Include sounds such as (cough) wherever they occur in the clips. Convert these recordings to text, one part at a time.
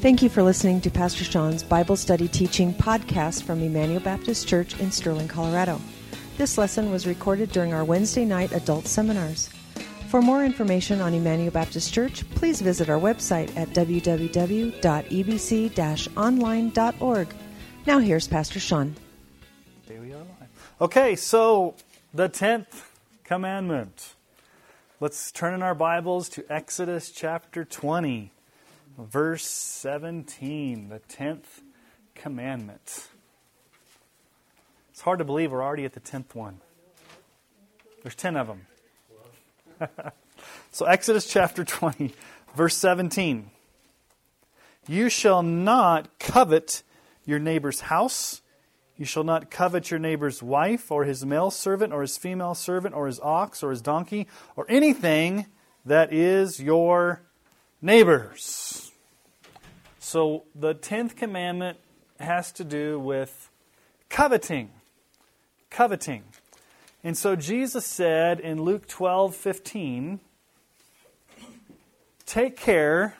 Thank you for listening to Pastor Sean's Bible Study Teaching podcast from Emmanuel Baptist Church in Sterling, Colorado. This lesson was recorded during our Wednesday night adult seminars. For more information on Emmanuel Baptist Church, please visit our website at www.ebc-online.org. Now here's Pastor Sean. Okay, so the 10th commandment. Let's turn in our Bibles to Exodus chapter 20, verse 17, the 10th commandment. It's hard to believe we're already at the 10th one. There's 10 of them. (laughs) so, Exodus chapter 20, verse 17. You shall not covet your neighbor's house. You shall not covet your neighbor's wife, or his male servant, or his female servant, or his ox, or his donkey, or anything that is your neighbor's. So, the tenth commandment has to do with coveting. Coveting. And so Jesus said in Luke 12 15, Take care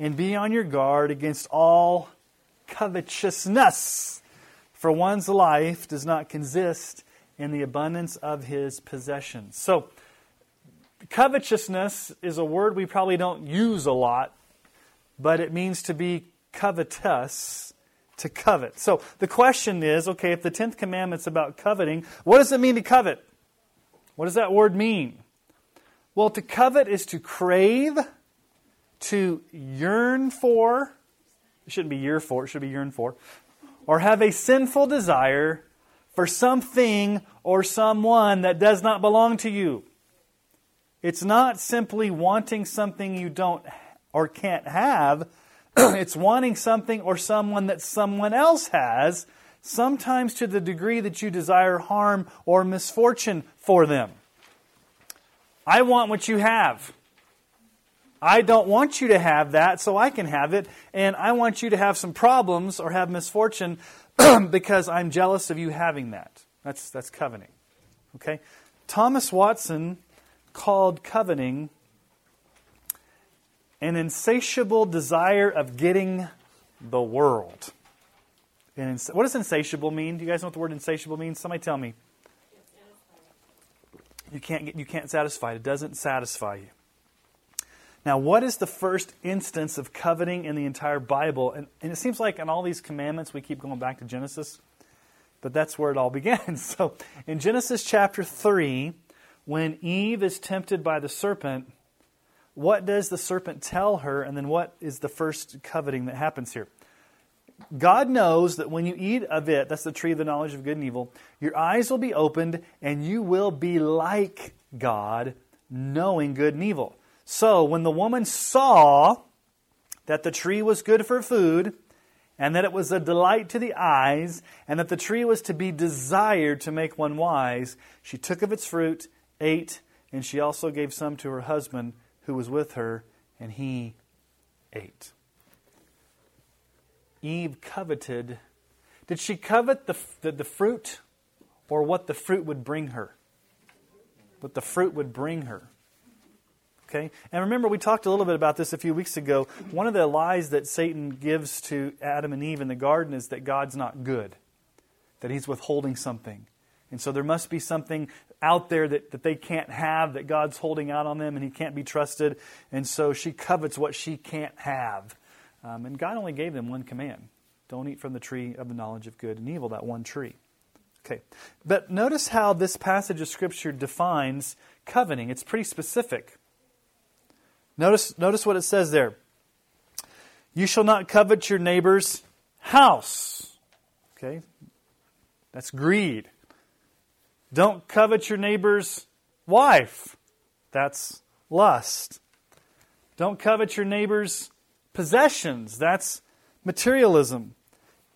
and be on your guard against all covetousness, for one's life does not consist in the abundance of his possessions. So, covetousness is a word we probably don't use a lot, but it means to be covetous to covet. So the question is okay, if the 10th commandment's about coveting, what does it mean to covet? What does that word mean? Well, to covet is to crave, to yearn for. It shouldn't be year for, it should be yearn for. Or have a sinful desire for something or someone that does not belong to you. It's not simply wanting something you don't or can't have (clears throat) it's wanting something or someone that someone else has, sometimes to the degree that you desire harm or misfortune for them. I want what you have. I don't want you to have that, so I can have it, and I want you to have some problems or have misfortune (clears throat) because I'm jealous of you having that. That's, that's coveting. Okay? Thomas Watson called coveting an insatiable desire of getting the world. And what does insatiable mean? Do you guys know what the word insatiable means? Somebody tell me. You can't get, you can't satisfy it. It doesn't satisfy you. Now, what is the first instance of coveting in the entire Bible? And, and it seems like in all these commandments we keep going back to Genesis, but that's where it all (laughs) begins. So, in Genesis chapter 3, when Eve is tempted by the serpent, what does the serpent tell her, and then what is the first coveting that happens here? God knows that when you eat of it, that's the tree of the knowledge of good and evil, your eyes will be opened and you will be like God, knowing good and evil. So when the woman saw that the tree was good for food, and that it was a delight to the eyes, and that the tree was to be desired to make one wise, she took of its fruit, ate, and she also gave some to her husband who was with her, and he ate. Eve coveted. Did she covet the, the, the, fruit or what the fruit would bring her? What the fruit would bring her. Okay? And remember, we talked a little bit about this a few weeks ago. One of the lies that Satan gives to Adam and Eve in the garden is that God's not good, that he's withholding something. And so there must be something out there that, that they can't have, that God's holding out on them, and He can't be trusted. And so she covets what she can't have. Um, and God only gave them one command don't eat from the tree of the knowledge of good and evil, that one tree. Okay. But notice how this passage of Scripture defines coveting. It's pretty specific. Notice, notice what it says there. You shall not covet your neighbor's house. Okay? That's greed. Don't covet your neighbor's wife. That's lust. Don't covet your neighbor's possessions. That's materialism.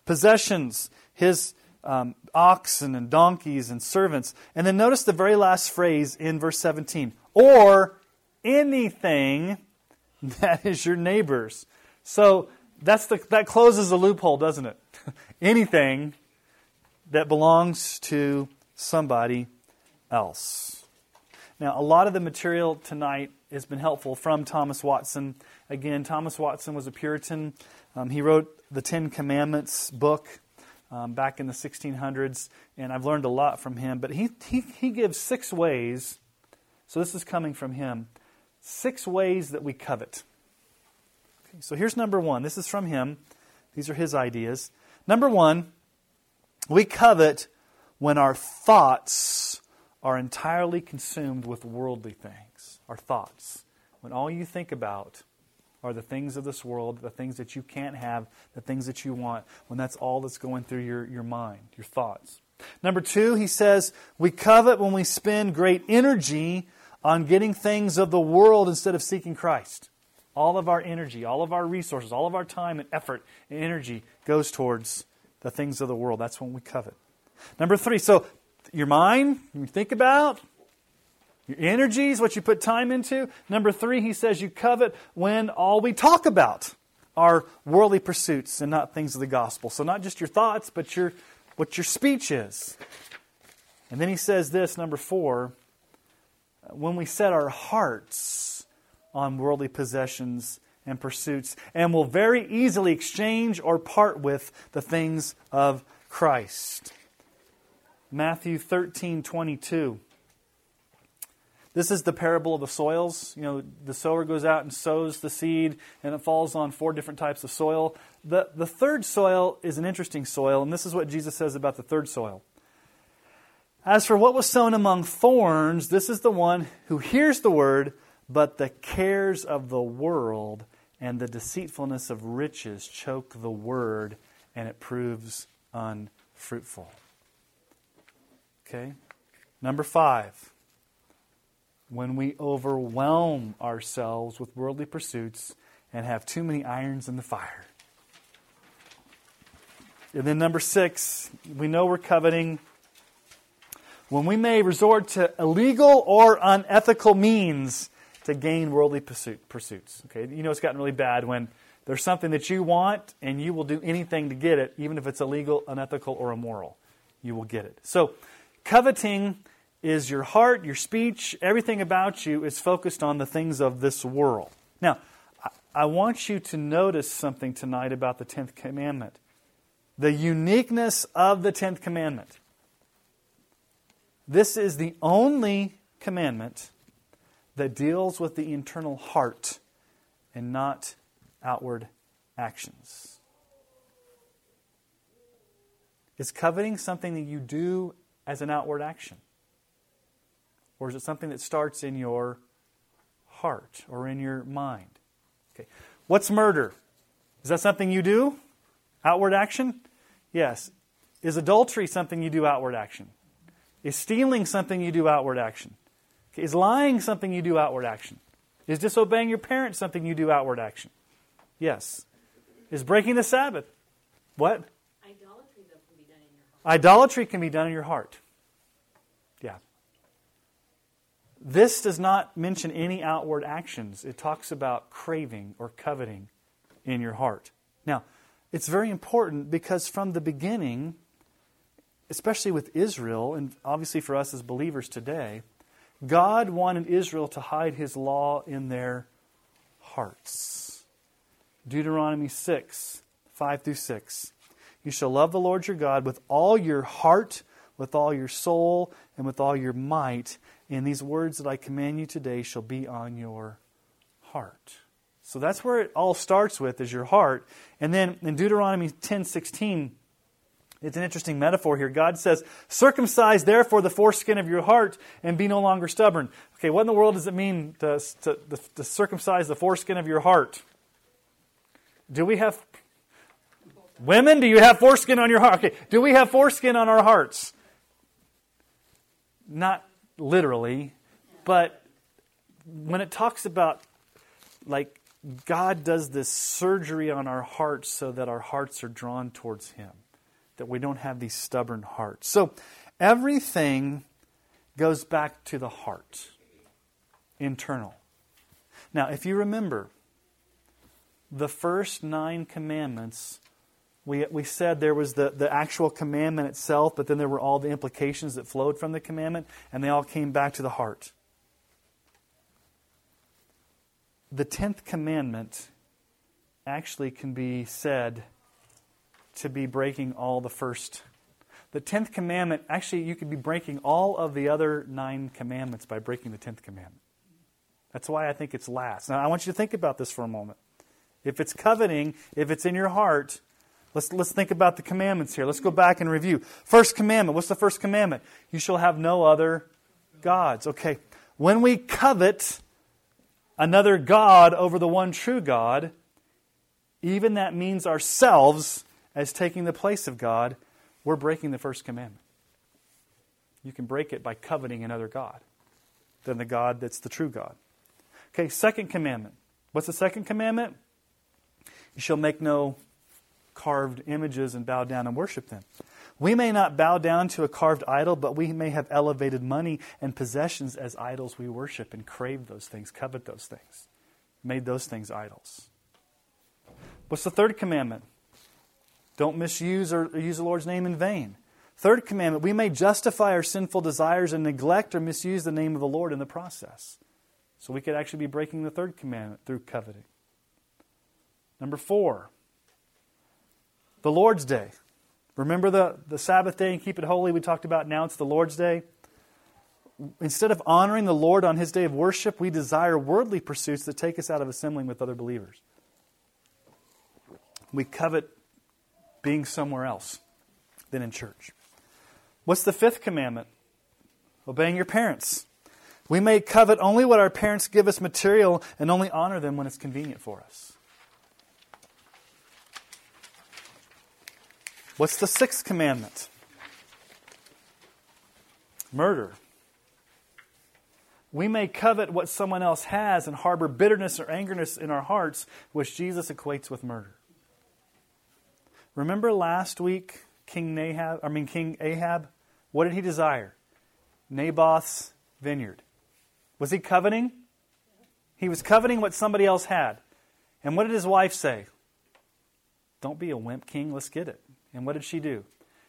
Possessions, his um, oxen and donkeys and servants. And then notice the very last phrase in verse 17 or anything (laughs) that is your neighbor's. So that's the, that closes the loophole, doesn't it? (laughs) anything that belongs to somebody else. Now, a lot of the material tonight has been helpful from Thomas Watson. Again, Thomas Watson was a Puritan. Um, he wrote the Ten Commandments book um, back in the 1600s, and I've learned a lot from him. But he, he, he gives six ways, so this is coming from him, six ways that we covet. Okay, so here's number one. This is from him. These are his ideas. Number one, we covet when our thoughts are entirely consumed with worldly things. Our thoughts. When all you think about are the things of this world, the things that you can't have, the things that you want, when that's all that's going through your, your mind, your thoughts. Number two, he says, we covet when we spend great energy on getting things of the world instead of seeking Christ. All of our energy, all of our resources, all of our time and effort and energy goes towards the things of the world. That's when we covet. Number three, so your mind, you think about, your energies, what you put time into. Number three, he says you covet when all we talk about are worldly pursuits and not things of the gospel. So not just your thoughts, but your what your speech is. And then he says this, number four, when we set our hearts on worldly possessions and pursuits, and will very easily exchange or part with the things of Christ. Matthew 13 22. This is the parable of the soils. You know, the sower goes out and sows the seed, and it falls on four different types of soil. The, the third soil is an interesting soil, and this is what Jesus says about the third soil. As for what was sown among thorns, this is the one who hears the word, but the cares of the world and the deceitfulness of riches choke the word, and it proves unfruitful. Okay? Number five when we overwhelm ourselves with worldly pursuits and have too many irons in the fire. And then, number six, we know we're coveting when we may resort to illegal or unethical means to gain worldly pursuit, pursuits. Okay, you know it's gotten really bad when there's something that you want and you will do anything to get it, even if it's illegal, unethical, or immoral. You will get it. So, coveting is your heart, your speech, everything about you is focused on the things of this world. Now, I want you to notice something tonight about the 10th commandment the uniqueness of the 10th commandment. This is the only commandment that deals with the internal heart and not outward actions. Is coveting something that you do as an outward action? Or is it something that starts in your heart or in your mind? Okay. What's murder? Is that something you do? Outward action? Yes. Is adultery something you do outward action? Is stealing something you do outward action? Okay. Is lying something you do outward action? Is disobeying your parents something you do outward action? Yes. Is breaking the Sabbath? What? Idolatry can be done in your heart. Idolatry can be done in your heart. Yeah. This does not mention any outward actions. It talks about craving or coveting in your heart. Now, it's very important because from the beginning, especially with Israel, and obviously for us as believers today, God wanted Israel to hide his law in their hearts. Deuteronomy 6, 5 through 6. You shall love the Lord your God with all your heart, with all your soul, and with all your might, and these words that I command you today shall be on your heart. So that's where it all starts with is your heart. And then in Deuteronomy 10:16, it's an interesting metaphor here. God says, "Circumcise therefore the foreskin of your heart and be no longer stubborn." Okay, what in the world does it mean to, to, to circumcise the foreskin of your heart? Do we have women? Do you have foreskin on your heart? Okay, do we have foreskin on our hearts? Not literally, but when it talks about like God does this surgery on our hearts so that our hearts are drawn towards Him, that we don't have these stubborn hearts. So everything goes back to the heart, internal. Now, if you remember, the first nine commandments we, we said there was the, the actual commandment itself, but then there were all the implications that flowed from the commandment, and they all came back to the heart. the 10th commandment actually can be said to be breaking all the first. The 10th commandment, actually, you could be breaking all of the other nine commandments by breaking the 10th commandment. That's why I think it's last. Now, I want you to think about this for a moment. If it's coveting, if it's in your heart, let's, let's think about the commandments here. Let's go back and review. First commandment. What's the first commandment? You shall have no other gods. Okay. When we covet another God over the one true God, even that means ourselves as taking the place of God, we're breaking the first commandment. You can break it by coveting another God than the God that's the true God. Okay, second commandment. What's the second commandment? You shall make no carved images and bow down and worship them. We may not bow down to a carved idol, but we may have elevated money and possessions as idols we worship and crave those things, covet those things, made those things idols. What's the third commandment? Don't misuse or use the Lord's name in vain. Third commandment, we may justify our sinful desires and neglect or misuse the name of the Lord in the process. So we could actually be breaking the third commandment through coveting. Number four, the Lord's Day. Remember the, the Sabbath day and keep it holy we talked about? Now it's the Lord's Day. Instead of honoring the Lord on his day of worship, we desire worldly pursuits that take us out of assembling with other believers. We covet being somewhere else than in church. What's the fifth commandment? Obeying your parents. We may covet only what our parents give us material and only honor them when it's convenient for us. What's the sixth commandment? Murder. We may covet what someone else has and harbor bitterness or angerness in our hearts, which Jesus equates with murder. Remember last week, King Nahab, I mean King Ahab, what did he desire? Naboth's vineyard. Was he coveting? He was coveting what somebody else had. And what did his wife say? Don't be a wimp, king, let's get it. And what did she do?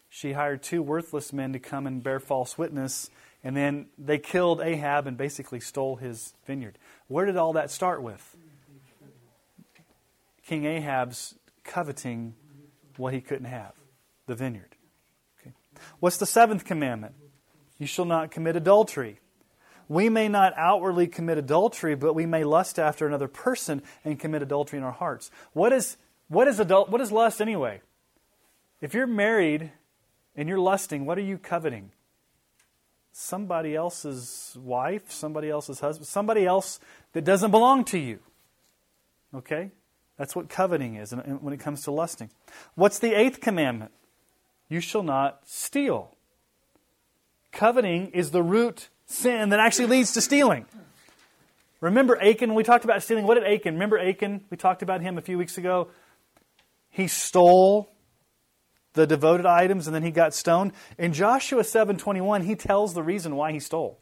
She hired two worthless men to come and bear false witness, and then they killed Ahab and basically stole his vineyard. Where did all that start with? King Ahab's coveting what he couldn't have the vineyard. Okay. What's the seventh commandment? You shall not commit adultery. We may not outwardly commit adultery, but we may lust after another person and commit adultery in our hearts. What is, what is, adult, what is lust anyway? If you're married and you're lusting, what are you coveting? Somebody else's wife, somebody else's husband, somebody else that doesn't belong to you. Okay? That's what coveting is when it comes to lusting. What's the eighth commandment? You shall not steal. Coveting is the root sin that actually leads to stealing. Remember Achan, we talked about stealing, what did Achan? Remember Achan? We talked about him a few weeks ago. He stole the devoted items and then he got stoned. In Joshua 7:21, he tells the reason why he stole.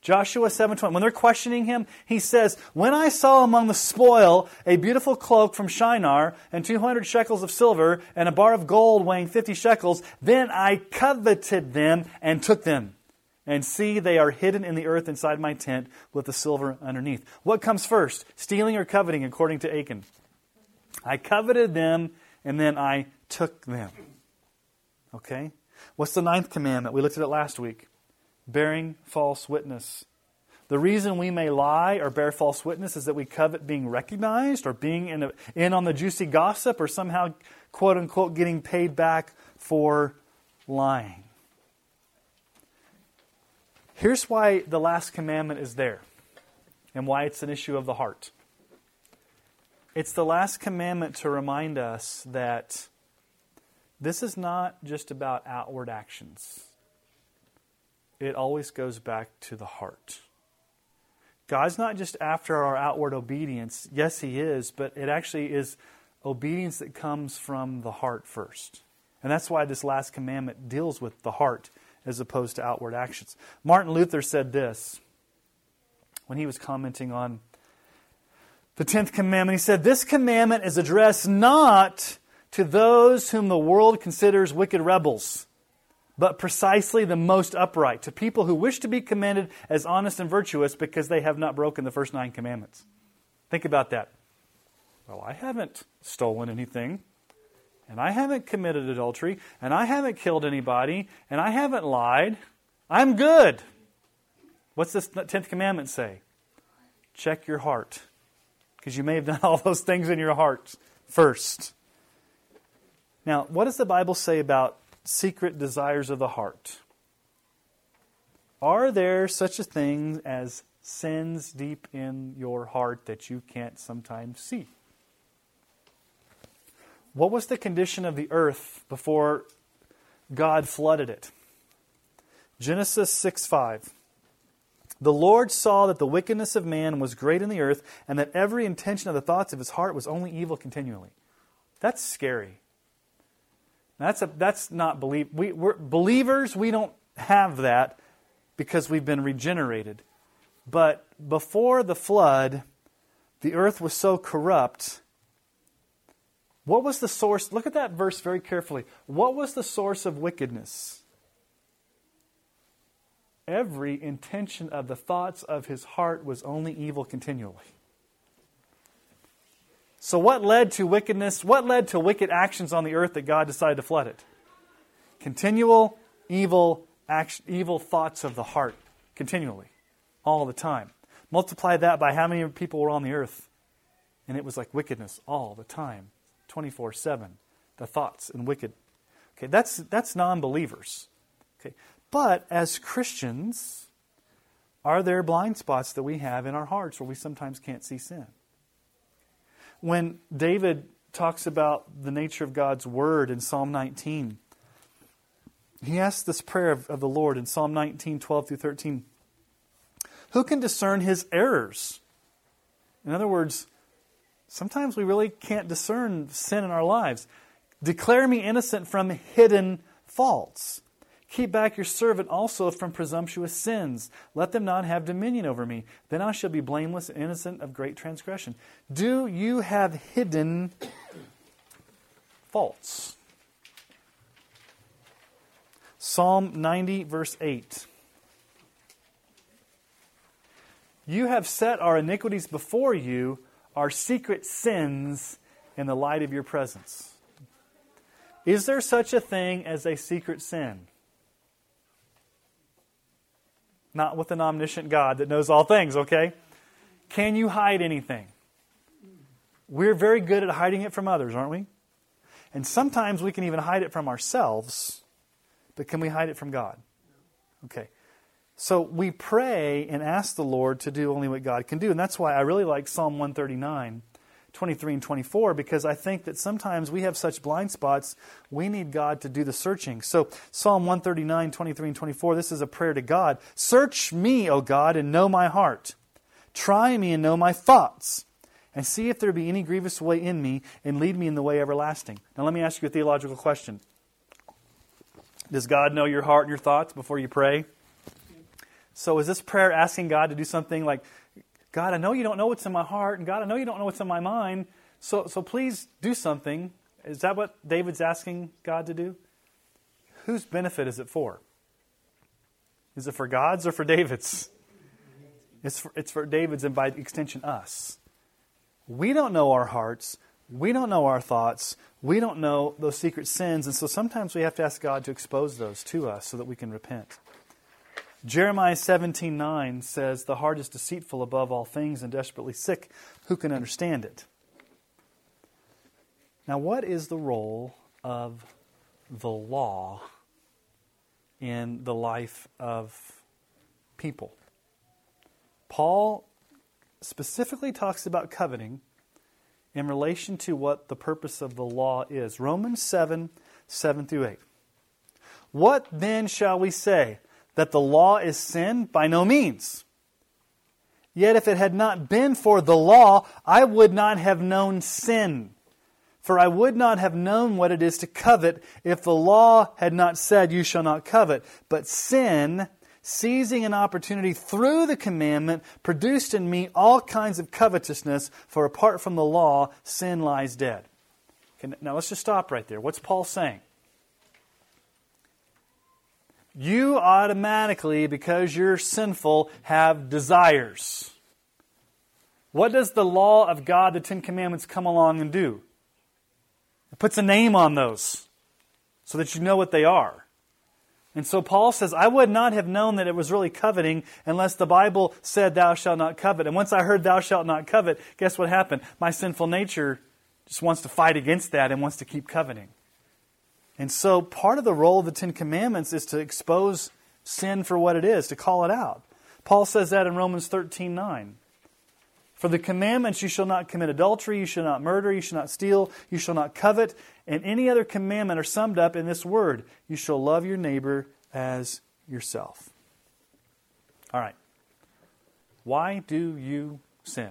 Joshua 7:20. When they're questioning him, he says, "When I saw among the spoil a beautiful cloak from Shinar and 200 shekels of silver and a bar of gold weighing 50 shekels, then I coveted them and took them. And see, they are hidden in the earth inside my tent with the silver underneath." What comes first, stealing or coveting according to Achan? I coveted them and then I took them. Okay? What's the ninth commandment? We looked at it last week bearing false witness. The reason we may lie or bear false witness is that we covet being recognized or being in, a, in on the juicy gossip or somehow, quote unquote, getting paid back for lying. Here's why the last commandment is there and why it's an issue of the heart. It's the last commandment to remind us that this is not just about outward actions it always goes back to the heart. God's not just after our outward obedience. Yes, He is, but it actually is obedience that comes from the heart first. And that's why this last commandment deals with the heart as opposed to outward actions. Martin Luther said this when he was commenting on the 10th commandment. He said, This commandment is addressed not to those whom the world considers wicked rebels but precisely the most upright, to people who wish to be commended as honest and virtuous because they have not broken the first nine commandments. Think about that. Well, I haven't stolen anything, and I haven't committed adultery, and I haven't killed anybody, and I haven't lied. I'm good. What's this 10th commandment say? Check your heart. Because you may have done (laughs) all those things in your heart first. Now, what does the Bible say about secret desires of the heart? Are there such a thing as sins deep in your heart that you can't sometimes see? What was the condition of the earth before God flooded it? Genesis 6 5. The Lord saw that the wickedness of man was great in the earth, and that every intention of the thoughts of his heart was only evil continually. That's scary. That's, a, that's not believe. We, we're, believers, we don't have that because we've been regenerated. But before the flood, the earth was so corrupt. What was the source? Look at that verse very carefully. What was the source of wickedness? Every intention of the thoughts of his heart was only evil continually. So, what led to wickedness? What led to wicked actions on the earth that God decided to flood it? Continual evil action, evil thoughts of the heart, continually, all the time. Multiply that by how many people were on the earth, and it was like wickedness all the time, 24 7. The thoughts and wicked. Okay, that's, that's non believers. Okay, but as Christians, are there blind spots that we have in our hearts where we sometimes can't see sin? When David talks about the nature of God's word in Psalm 19, he asks this prayer of, of the Lord in Psalm 19, 12 through 13. Who can discern his errors? In other words, sometimes we really can't discern sin in our lives. Declare me innocent from hidden faults. Keep back your servant also from presumptuous sins. Let them not have dominion over me. Then I shall be blameless and innocent of great transgression. Do you have hidden faults? Psalm 90, verse 8. You have set our iniquities before you, our secret sins in the light of your presence. Is there such a thing as a secret sin? Not with an omniscient God that knows all things, okay? Can you hide anything? We're very good at hiding it from others, aren't we? And sometimes we can even hide it from ourselves but can we hide it from God? Okay. So we pray and ask the Lord to do only what God can do. And that's why I really like Psalm 139, 23 and 24, because I think that sometimes we have such blind spots, we need God to do the searching. So Psalm 139, 23 and 24, this is a prayer to God. Search me, O God, and know my heart. Try me and know my thoughts. And see if there be any grievous way in me, and lead me in the way everlasting. Now, let me ask you a theological question. Does God know your heart and your thoughts before you pray? So is this prayer asking God to do something like, God, I know you don't know what's in my heart, and God, I know you don't know what's in my mind, so, so please do something. Is that what David's asking God to do? Whose benefit is it for? Is it for God's or for David's? It's for, it's for David's and by extension us. We don't know our hearts. We don't know our thoughts. We don't know those secret sins. And so sometimes we have to ask God to expose those to us so that we can repent. Jeremiah 17 9 says, The heart is deceitful above all things and desperately sick. Who can understand it? Now, what is the role of the law in the life of people? Paul specifically talks about coveting in relation to what the purpose of the law is. Romans 7 7 through 8. What then shall we say? That the law is sin? By no means. Yet if it had not been for the law, I would not have known sin. For I would not have known what it is to covet if the law had not said, You shall not covet. But sin, seizing an opportunity through the commandment, produced in me all kinds of covetousness, for apart from the law, sin lies dead. Okay, now let's just stop right there. What's Paul saying? You automatically, because you're sinful, have desires. What does the law of God, the Ten Commandments, come along and do? It puts a name on those so that you know what they are. And so Paul says, I would not have known that it was really coveting unless the Bible said, Thou shalt not covet. And once I heard, Thou shalt not covet, guess what happened? My sinful nature just wants to fight against that and wants to keep coveting. And so part of the role of the Ten Commandments is to expose sin for what it is, to call it out. Paul says that in Romans 13 9. For the commandments, you shall not commit adultery, you shall not murder, you shall not steal, you shall not covet, and any other commandment are summed up in this word you shall love your neighbor as yourself. All right. Why do you sin?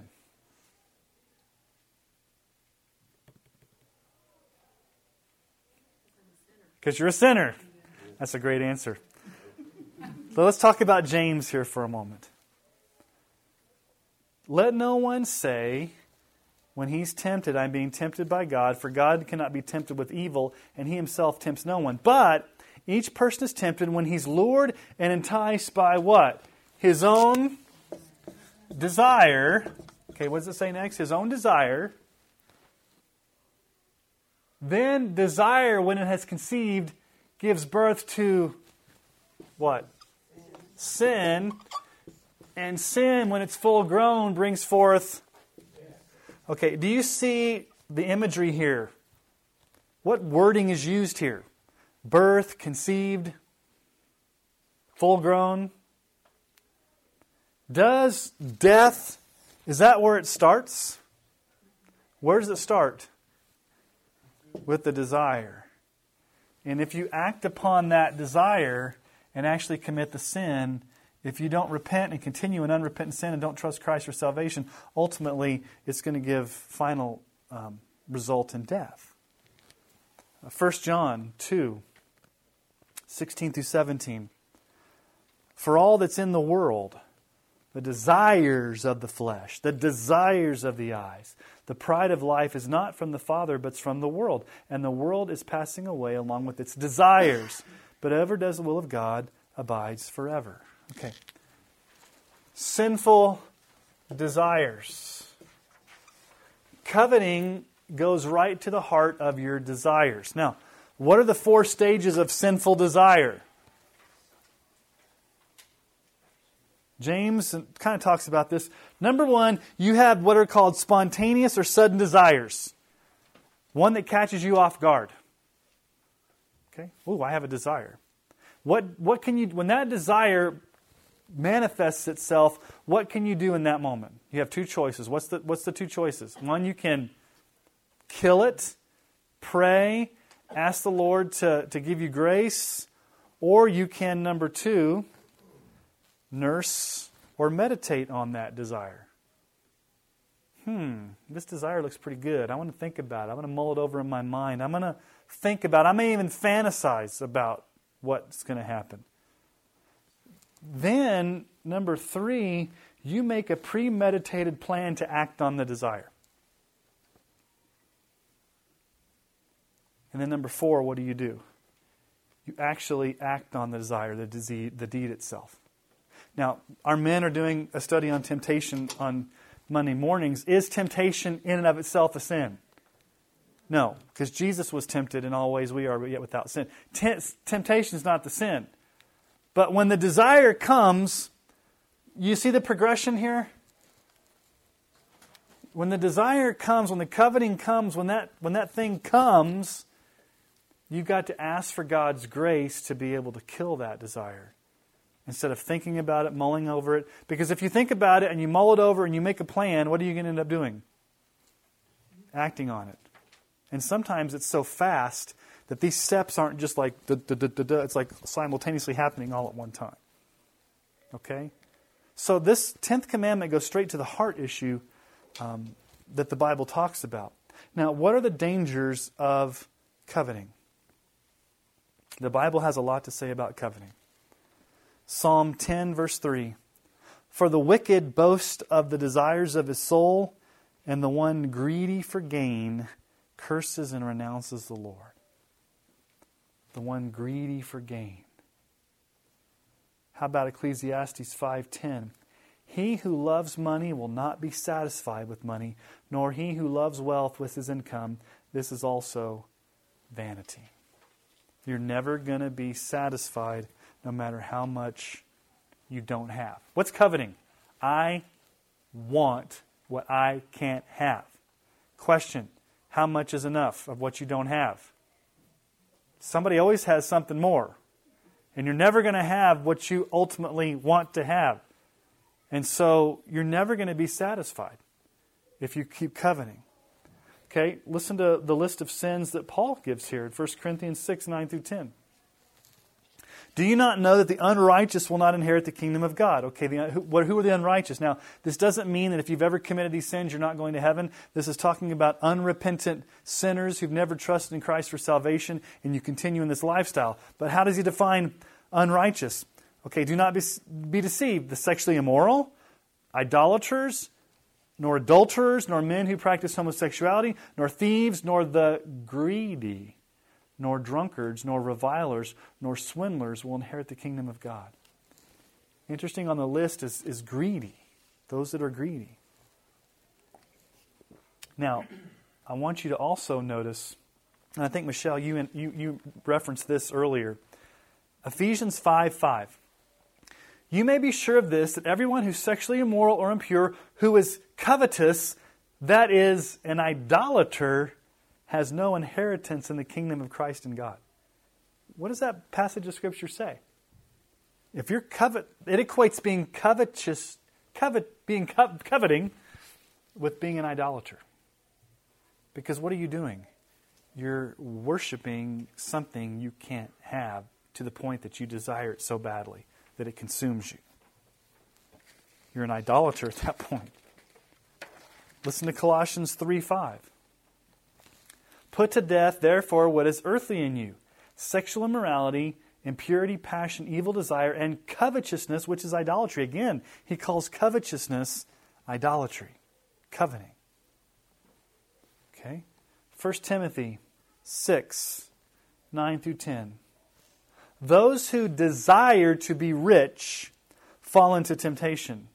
Because you're a sinner. That's a great answer. So let's talk about James here for a moment. Let no one say, when he's tempted, I'm being tempted by God, for God cannot be tempted with evil, and he himself tempts no one. But each person is tempted when he's lured and enticed by what? His own desire. Okay, what does it say next? His own desire. Then desire, when it has conceived, gives birth to what? Sin. And sin, when it's full grown, brings forth. Okay, do you see the imagery here? What wording is used here? Birth, conceived, full grown. Does death, is that where it starts? Where does it start? With the desire. And if you act upon that desire and actually commit the sin, if you don't repent and continue in unrepentant sin and don't trust Christ for salvation, ultimately it's going to give final um, result in death. 1 John 2 16 through 17. For all that's in the world, the desires of the flesh, the desires of the eyes, the pride of life is not from the Father, but from the world. And the world is passing away along with its desires. But whoever does the will of God abides forever. Okay. Sinful desires. Coveting goes right to the heart of your desires. Now, what are the four stages of sinful desire? James kind of talks about this. Number one, you have what are called spontaneous or sudden desires. One that catches you off guard. Okay? Ooh, I have a desire. What, what can you, when that desire manifests itself, what can you do in that moment? You have two choices. What's the, what's the two choices? One, you can kill it, pray, ask the Lord to, to give you grace, or you can, number two, nurse or meditate on that desire. Hmm, this desire looks pretty good. I want to think about it. I'm going to mull it over in my mind. I'm going to think about it. I may even fantasize about what's going to happen. Then, number three, you make a premeditated plan to act on the desire. And then, number four, what do you do? You actually act on the desire, the, disease, the deed itself. Now, our men are doing a study on temptation on Monday mornings. Is temptation in and of itself a sin? No, because Jesus was tempted in all ways we are, but yet without sin. temptation is not the sin. But when the desire comes, you see the progression here? When the desire comes, when the coveting comes, when that, when that thing comes, you've got to ask for God's grace to be able to kill that desire instead of thinking about it, mulling over it. Because if you think about it and you mull it over and you make a plan, what are you going to end up doing? Acting on it. And sometimes it's so fast that these steps aren't just like, duh, duh, duh, it's like simultaneously happening all at one time. Okay? So this 10th commandment goes straight to the heart issue um, that the Bible talks about. Now, what are the dangers of coveting? The Bible has a lot to say about coveting. Psalm 10, verse 3 For the wicked boast of the desires of his soul, and the one greedy for gain curses and renounces the Lord the one greedy for gain. How about Ecclesiastes 5:10? He who loves money will not be satisfied with money, nor he who loves wealth with his income. This is also vanity. You're never going to be satisfied no matter how much you don't have. What's coveting? I want what I can't have. Question How much is enough of what you don't have? Somebody always has something more. And you're never going to have what you ultimately want to have. And so you're never going to be satisfied if you keep coveting. Okay, listen to the list of sins that Paul gives here in 1 Corinthians 6 9 through 10. Do you not know that the unrighteous will not inherit the kingdom of God? Okay, the, who, who are the unrighteous? Now, this doesn't mean that if you've ever committed these sins, you're not going to heaven. This is talking about unrepentant sinners who've never trusted in Christ for salvation, and you continue in this lifestyle. But how does he define unrighteous? Okay, do not be, be deceived. The sexually immoral, idolaters, nor adulterers, nor men who practice homosexuality, nor thieves, nor the greedy, nor drunkards, nor revilers, nor swindlers will inherit the kingdom of God. Interesting on the list is, is greedy, those that are greedy. Now, I want you to also notice, and I think, Michelle, you, you, you referenced this earlier Ephesians 5 5. You may be sure of this that everyone who's sexually immoral or impure, who is covetous, that is, an idolater, has no inheritance in the kingdom of Christ and God. What does that passage of Scripture say? If you're covet, it equates being covetous, covet, being co- coveting with being an idolater. Because what are you doing? You're worshiping something you can't have to the point that you desire it so badly that it consumes you. You're an idolater at that point. Listen to Colossians 3 5. Put to death, therefore, what is earthly in you sexual immorality, impurity, passion, evil desire, and covetousness, which is idolatry. Again, he calls covetousness idolatry, coveting. Okay? 1 Timothy 6 9 through 10. Those who desire to be rich fall into temptation,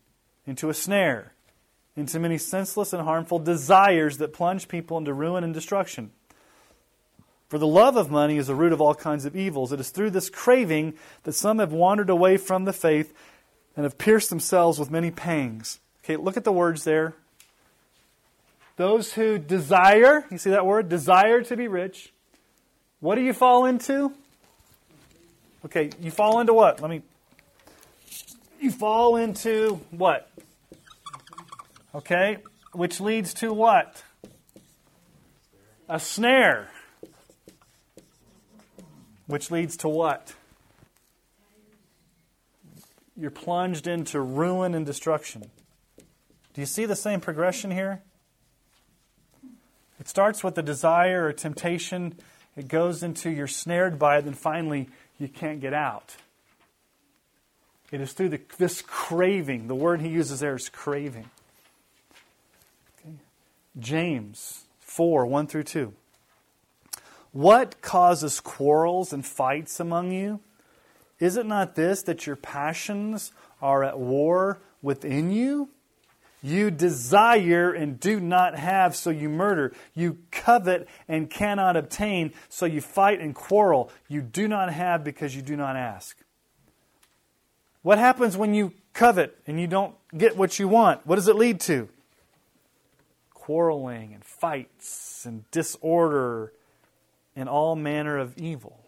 into a snare, into many senseless and harmful desires that plunge people into ruin and destruction. For the love of money is the root of all kinds of evils. It is through this craving that some have wandered away from the faith and have pierced themselves with many pangs. Okay, look at the words there. Those who desire, you see that word? Desire to be rich. What do you fall into? Okay, you fall into what? Let me. You fall into what? Okay, which leads to what? A snare. Which leads to what? You're plunged into ruin and destruction. Do you see the same progression here? It starts with the desire or temptation, it goes into you're snared by it, and finally you can't get out. It is through the, this craving. The word he uses there is craving. Okay. James 4 1 through 2. What causes quarrels and fights among you? Is it not this that your passions are at war within you? You desire and do not have, so you murder. You covet and cannot obtain, so you fight and quarrel. You do not have because you do not ask. What happens when you covet and you don't get what you want? What does it lead to? Quarreling and fights and disorder and all manner of evil.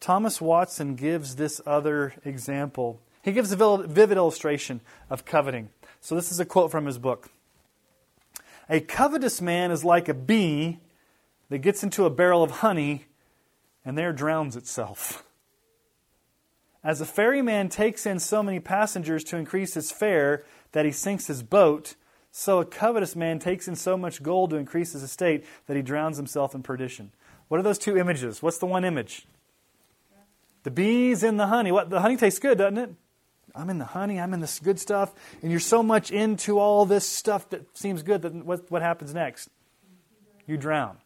Thomas Watson gives this other example he gives a vivid illustration of coveting. So, this is a quote from his book A covetous man is like a bee that gets into a barrel of honey and there drowns itself. As a ferryman takes in so many passengers to increase his fare that he sinks his boat, so a covetous man takes in so much gold to increase his estate that he drowns himself in perdition. What are those two images? What's the one image? The bees in the honey. What the honey tastes good, doesn't it? I'm in the honey, I'm in this good stuff, and you're so much into all this stuff that seems good that what, what happens next? You drown.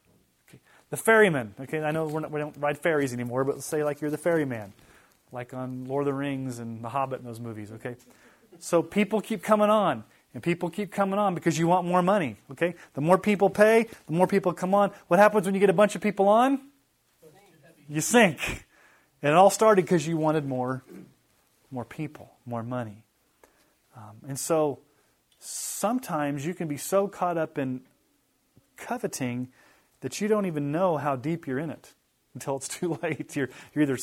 Okay. The ferryman, okay, I know not, we don't ride ferries anymore, but let's say like you're the ferryman, like on Lord of the Rings and The Hobbit and those movies, okay? So people keep coming on. And people keep coming on because you want more money. Okay? The more people pay, the more people come on. What happens when you get a bunch of people on? You sink. And it all started because you wanted more, more people, more money. Um, and so sometimes you can be so caught up in coveting that you don't even know how deep you're in it until it's (laughs) too late. You're, you're either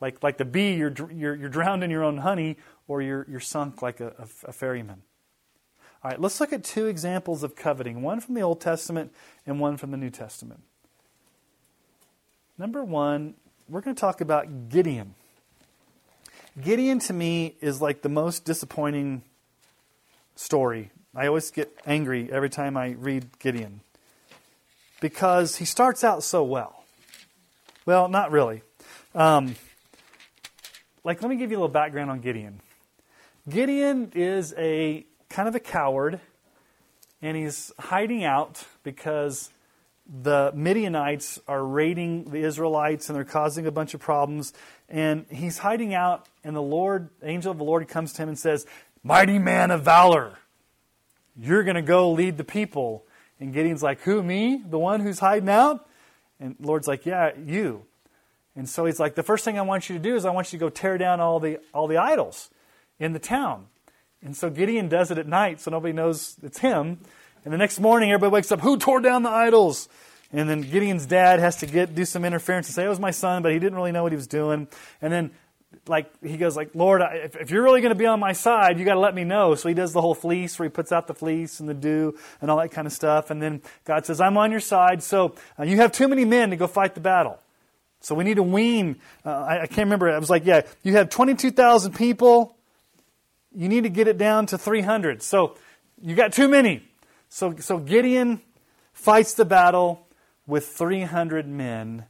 like, like the bee, you're, you're, you're drowned in your own honey, or you're, you're sunk like a, a, a ferryman. All right, let's look at two examples of coveting one from the Old Testament and one from the New Testament. Number one, we're going to talk about Gideon. Gideon to me is like the most disappointing story. I always get angry every time I read Gideon because he starts out so well. Well, not really. Um, like, let me give you a little background on Gideon. Gideon is a kind of a coward, and he's hiding out because the Midianites are raiding the Israelites and they're causing a bunch of problems. And he's hiding out, and the Lord, angel of the Lord, comes to him and says, Mighty man of valor, you're going to go lead the people. And Gideon's like, Who, me? The one who's hiding out? And Lord's like, Yeah, you. And so he's like, The first thing I want you to do is I want you to go tear down all the, all the idols in the town. And so Gideon does it at night so nobody knows it's him. And the next morning, everybody wakes up, who tore down the idols? And then Gideon's dad has to get do some interference and say, it was my son, but he didn't really know what he was doing. And then like he goes like lord if, if you're really going to be on my side you got to let me know so he does the whole fleece where he puts out the fleece and the dew and all that kind of stuff and then god says i'm on your side so uh, you have too many men to go fight the battle so we need to wean uh, I, I, can't remember i was like yeah you have 22000 people you need to get it down to 300 so you got too many so, so Gideon fights the battle with 300 men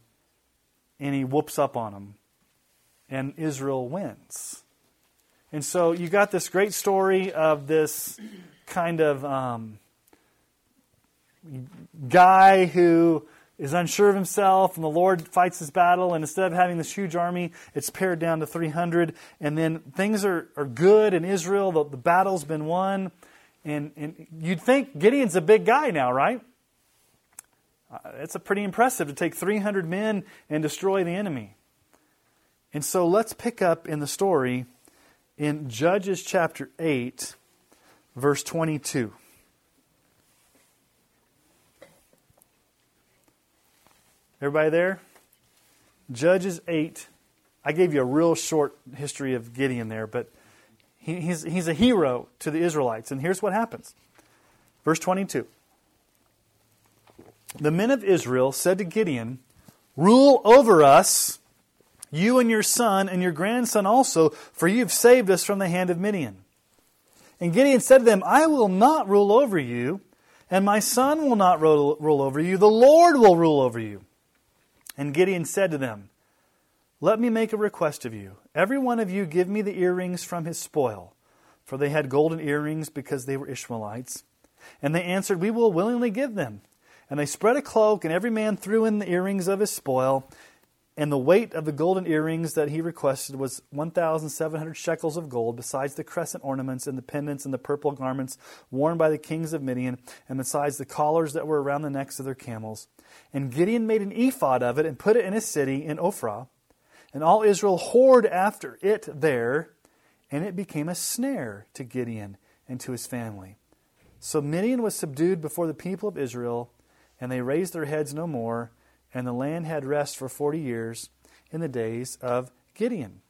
and he whoops up on them. And Israel wins. And so you got this great story of this kind of um, guy who is unsure of himself, and the Lord fights his battle, and instead of having this huge army, it's pared down to 300. And then things are, are good in Israel, the, the battle's been won. And, and you'd think Gideon's a big guy now, right? Uh, it's a pretty impressive to take 300 men and destroy the enemy. And so let's pick up in the story in Judges chapter 8, verse 22. Everybody there? Judges 8. I gave you a real short history of Gideon there, but he, he's, he's a hero to the Israelites. And here's what happens. Verse 22. The men of Israel said to Gideon, Rule over us, you and your son and your grandson also, for you have saved us from the hand of Midian. And Gideon said to them, I will not rule over you, and my son will not rule, rule over you. The Lord will rule over you. And Gideon said to them, let me make a request of you. Every one of you give me the earrings from his spoil. For they had golden earrings because they were Ishmaelites. And they answered, We will willingly give them. And they spread a cloak, and every man threw in the earrings of his spoil. And the weight of the golden earrings that he requested was 1,700 shekels of gold, besides the crescent ornaments and the pendants and the purple garments worn by the kings of Midian, and besides the collars that were around the necks of their camels. And Gideon made an ephod of it and put it in his city in Ophrah. And all Israel whored after it there, and it became a snare to Gideon and to his family. So Midian was subdued before the people of Israel, and they raised their heads no more, and the land had rest for forty years in the days of Gideon.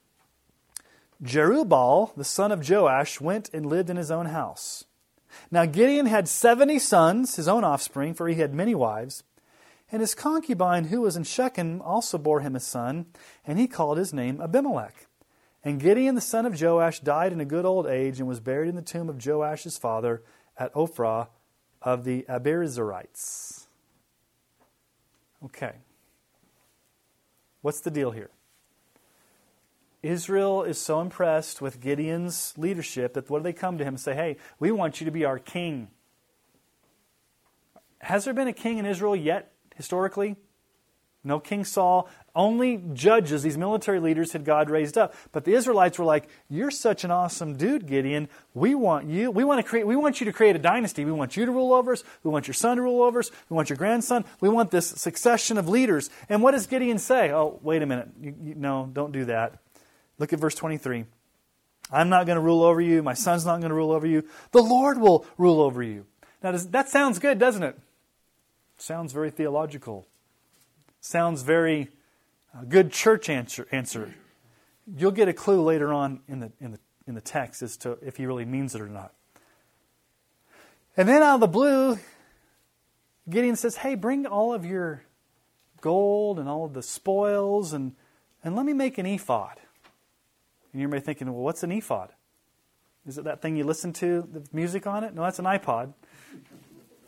Jerubbaal, the son of Joash, went and lived in his own house. Now Gideon had seventy sons, his own offspring, for he had many wives. And his concubine, who was in Shechem, also bore him a son, and he called his name Abimelech. And Gideon the son of Joash died in a good old age and was buried in the tomb of Joash's father at Ophrah of the Abiezrites. Okay. What's the deal here? Israel is so impressed with Gideon's leadership that what do they come to him and say, Hey, we want you to be our king. Has there been a king in Israel yet? historically? No King Saul, only judges, these military leaders had God raised up. But the Israelites were like, You're such an awesome dude, Gideon. We want you. We want to create we want you to create a dynasty. We want you to rule over us. We want your son to rule over us. We want your grandson. We want this succession of leaders. And what does Gideon say? Oh, wait a minute. You, you, no, don't do that. Look at verse 23. I'm not going to rule over you. My son's not going to rule over you. The Lord will rule over you. Now, does, that sounds good, doesn't it? Sounds very theological. Sounds very uh, good church answer, answer. You'll get a clue later on in the, in, the, in the text as to if he really means it or not. And then out of the blue, Gideon says, Hey, bring all of your gold and all of the spoils and, and let me make an ephod. And you may be thinking, Well, what's an ephod? Is it that thing you listen to, the music on it? No, that's an iPod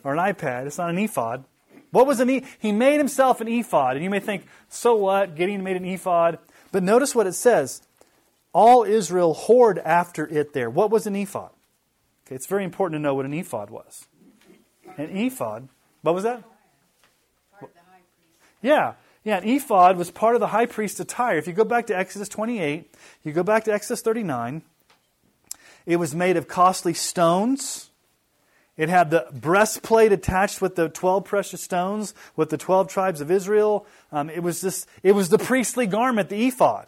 or an iPad. It's not an ephod. What was an e? He made himself an ephod. And you may think, so what? Gideon made an ephod. But notice what it says. All Israel whored after it there. What was an ephod? Okay, it's very important to know what an ephod was. An ephod, what was that? Yeah. Yeah, an ephod was part of the high priest's attire. If you go back to Exodus 28, you go back to Exodus 39, it was made of costly stones it had the breastplate attached with the 12 precious stones with the 12 tribes of Israel. Um, it, was just, it was the priestly garment, the ephod.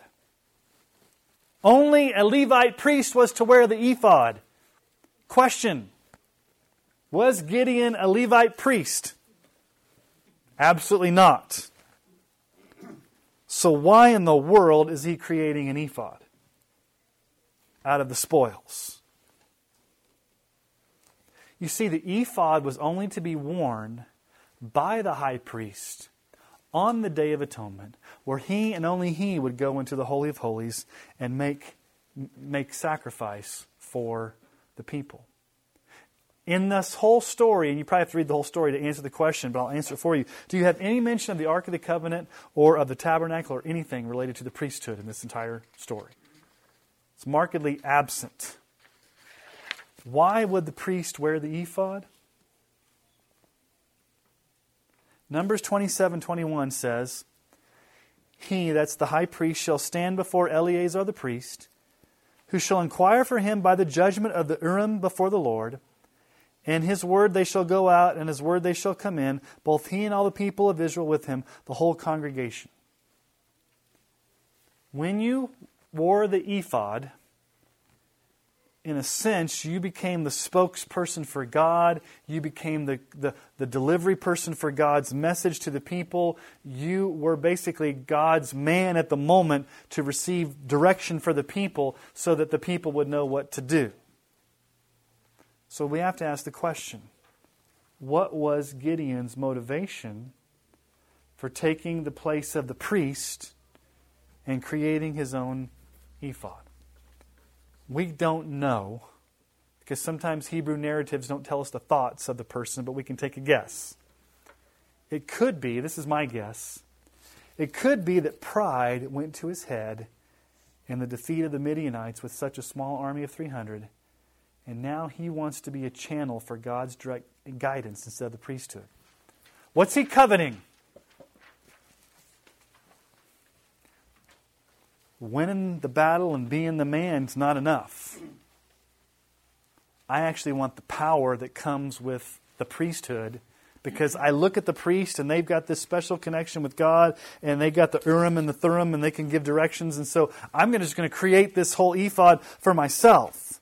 Only a Levite priest was to wear the ephod. Question Was Gideon a Levite priest? Absolutely not. So, why in the world is he creating an ephod out of the spoils? You see, the ephod was only to be worn by the high priest on the Day of Atonement, where he and only he would go into the Holy of Holies and make, make sacrifice for the people. In this whole story, and you probably have to read the whole story to answer the question, but I'll answer it for you. Do you have any mention of the Ark of the Covenant or of the tabernacle or anything related to the priesthood in this entire story? It's markedly absent. Why would the priest wear the ephod? Numbers 27 21 says, He, that's the high priest, shall stand before Eleazar the priest, who shall inquire for him by the judgment of the Urim before the Lord. And his word they shall go out, and his word they shall come in, both he and all the people of Israel with him, the whole congregation. When you wore the ephod, in a sense, you became the spokesperson for God. You became the, the, the, delivery person for God's message to the people. You were basically God's man at the moment to receive direction for the people so that the people would know what to do. So we have to ask the question what was Gideon's motivation for taking the place of the priest and creating his own ephod? We don't know because sometimes Hebrew narratives don't tell us the thoughts of the person, but we can take a guess. It could be, this is my guess, it could be that pride went to his head in the defeat of the Midianites with such a small army of 300, and now he wants to be a channel for God's direct guidance instead of the priesthood. What's he coveting? Winning the battle and being the man is not enough. I actually want the power that comes with the priesthood because I look at the priest and they've got this special connection with God and they've got the Urim and the Thummim and they can give directions. And so I'm just going to create this whole ephod for myself.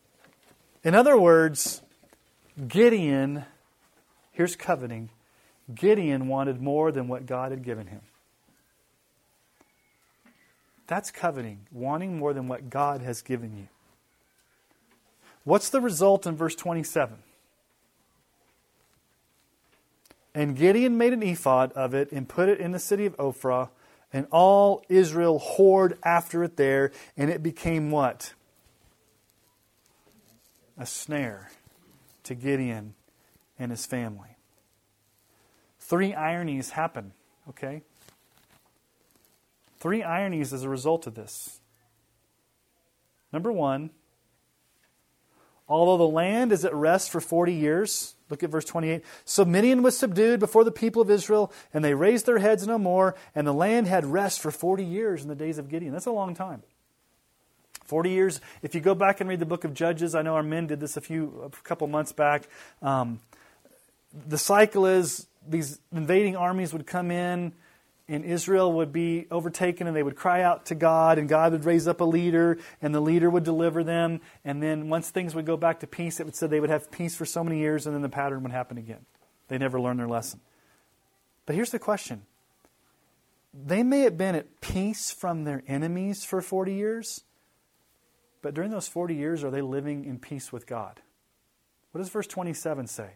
In other words, Gideon, here's coveting Gideon wanted more than what God had given him. That's coveting, wanting more than what God has given you. What's the result in verse 27? And Gideon made an ephod of it and put it in the city of Ophrah, and all Israel whored after it there, and it became what? A snare to Gideon and his family. Three ironies happen, okay? Three ironies as a result of this. Number one, although the land is at rest for 40 years. Look at verse 28. So Midian was subdued before the people of Israel, and they raised their heads no more, and the land had rest for 40 years in the days of Gideon. That's a long time. 40 years. If you go back and read the book of Judges, I know our men did this a few, a couple months back. Um, the cycle is these invading armies would come in, and Israel would be overtaken, and they would cry out to God, and God would raise up a leader, and the leader would deliver them. And then once things would go back to peace, it would say they would have peace for so many years, and then the pattern would happen again. They never learned their lesson. But here's the question they may have been at peace from their enemies for 40 years, but during those 40 years, are they living in peace with God? What does verse 27 say?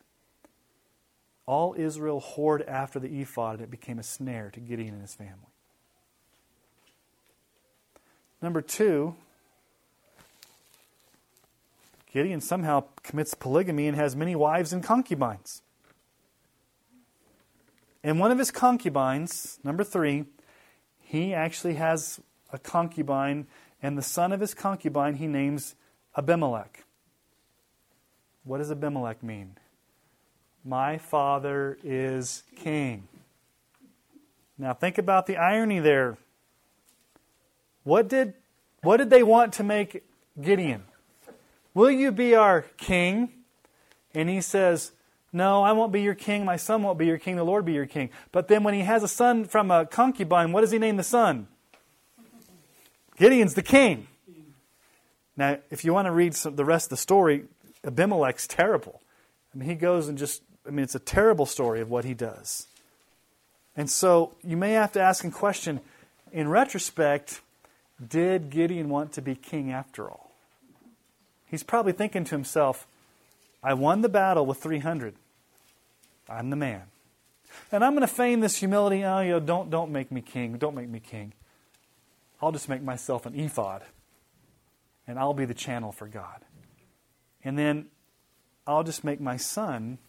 All Israel whored after the ephod, and it became a snare to Gideon and his family. Number two, Gideon somehow commits polygamy and has many wives and concubines. And one of his concubines, number three, he actually has a concubine and the son of his concubine he names Abimelech. What does Abimelech mean? My father is king. Now think about the irony there. What did, what did they want to make Gideon? Will you be our king? And he says, No, I won't be your king. My son won't be your king. The Lord be your king. But then when he has a son from a concubine, what does he name the son? Gideon's the king. Now, if you want to read some, the rest of the story, Abimelech's terrible. I mean, he goes and just, I mean, it's a terrible story of what he does. And so you may have to ask and question in retrospect, did Gideon want to be king after all? He's probably thinking to himself, I won the battle with 300. I'm the man. And I'm going to feign this humility. Oh, you know, don't, don't make me king. Don't make me king. I'll just make myself an ephod and I'll be the channel for God. And then I'll just make my son,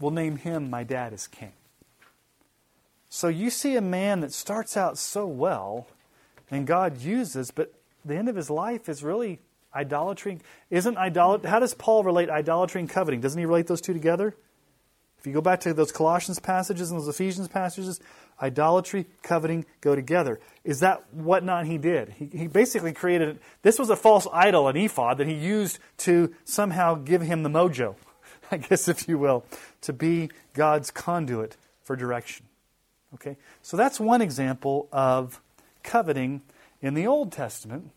we'll name him my dad as king. So you see a man that starts out so well and God uses, but the end of his life is really idolatry. Isn't idolatry, how does Paul relate idolatry and coveting? Doesn't he relate those two together? If you go back to those Colossians passages and those Ephesians passages, idolatry, coveting go together. Is that what not he did? He, he basically created, this was a false idol, an ephod, that he used to somehow give him the mojo, (laughs) I guess, if you will, to be God's conduit for direction. Okay? So that's one example of coveting in the Old Testament.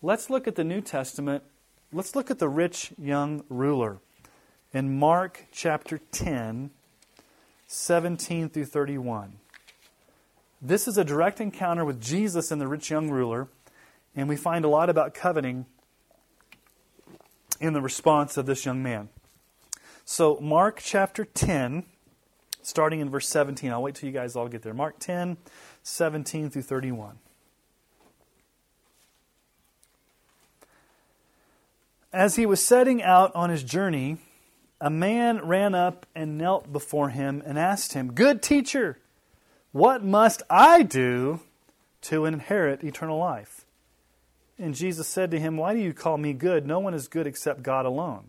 Let's look at the New Testament. Let's look at the rich young ruler in Mark chapter 10 17 through 31. This is a direct encounter with Jesus and the rich young ruler, and we find a lot about coveting in the response of this young man. So, Mark chapter 10, starting in verse 17. I'll wait till you guys all get there. Mark 10, 17 through 31. As he was setting out on his journey, a man ran up and knelt before him and asked him, Good teacher, what must I do to inherit eternal life? And Jesus said to him, Why do you call me good? No one is good except God alone.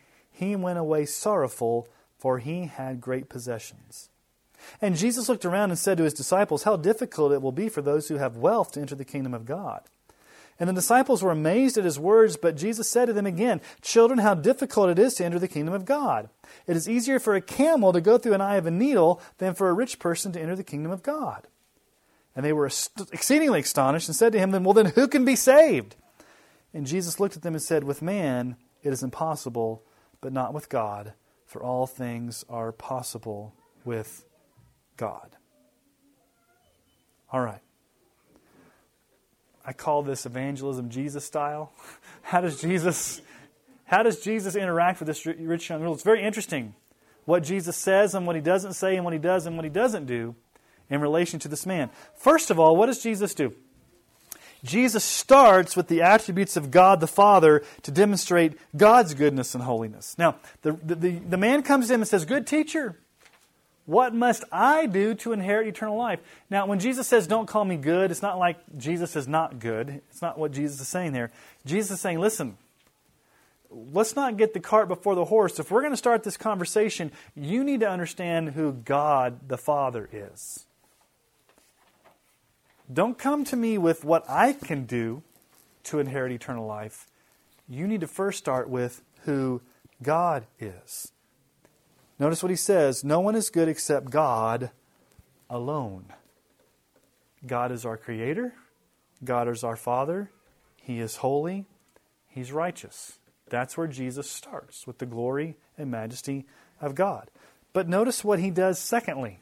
he went away sorrowful, for he had great possessions. And Jesus looked around and said to his disciples, How difficult it will be for those who have wealth to enter the kingdom of God. And the disciples were amazed at his words, but Jesus said to them again, Children, how difficult it is to enter the kingdom of God. It is easier for a camel to go through an eye of a needle than for a rich person to enter the kingdom of God. And they were exceedingly astonished and said to him, Well, then who can be saved? And Jesus looked at them and said, With man it is impossible, but not with God, for all things are possible with God. All right. I call this evangelism Jesus style. (laughs) How does Jesus how does Jesus interact with this rich young ruler? It's very interesting what Jesus says and what he doesn't say and what he does and what he doesn't do in relation to this man. First of all, what does Jesus do? Jesus starts with the attributes of God the Father to demonstrate God's goodness and holiness. Now, the, the, the, man comes in and says, Good teacher, what must I do to inherit eternal life? Now, when Jesus says, Don't call me good, it's not like Jesus is not good. It's not what Jesus is saying there. Jesus is saying, Listen, let's not get the cart before the horse. If we're going to start this conversation, you need to understand who God the Father is. Don't come to me with what I can do to inherit eternal life. You need to first start with who God is. Notice what he says No one is good except God alone. God is our creator, God is our Father, He is holy, He's righteous. That's where Jesus starts, with the glory and majesty of God. But notice what he does secondly.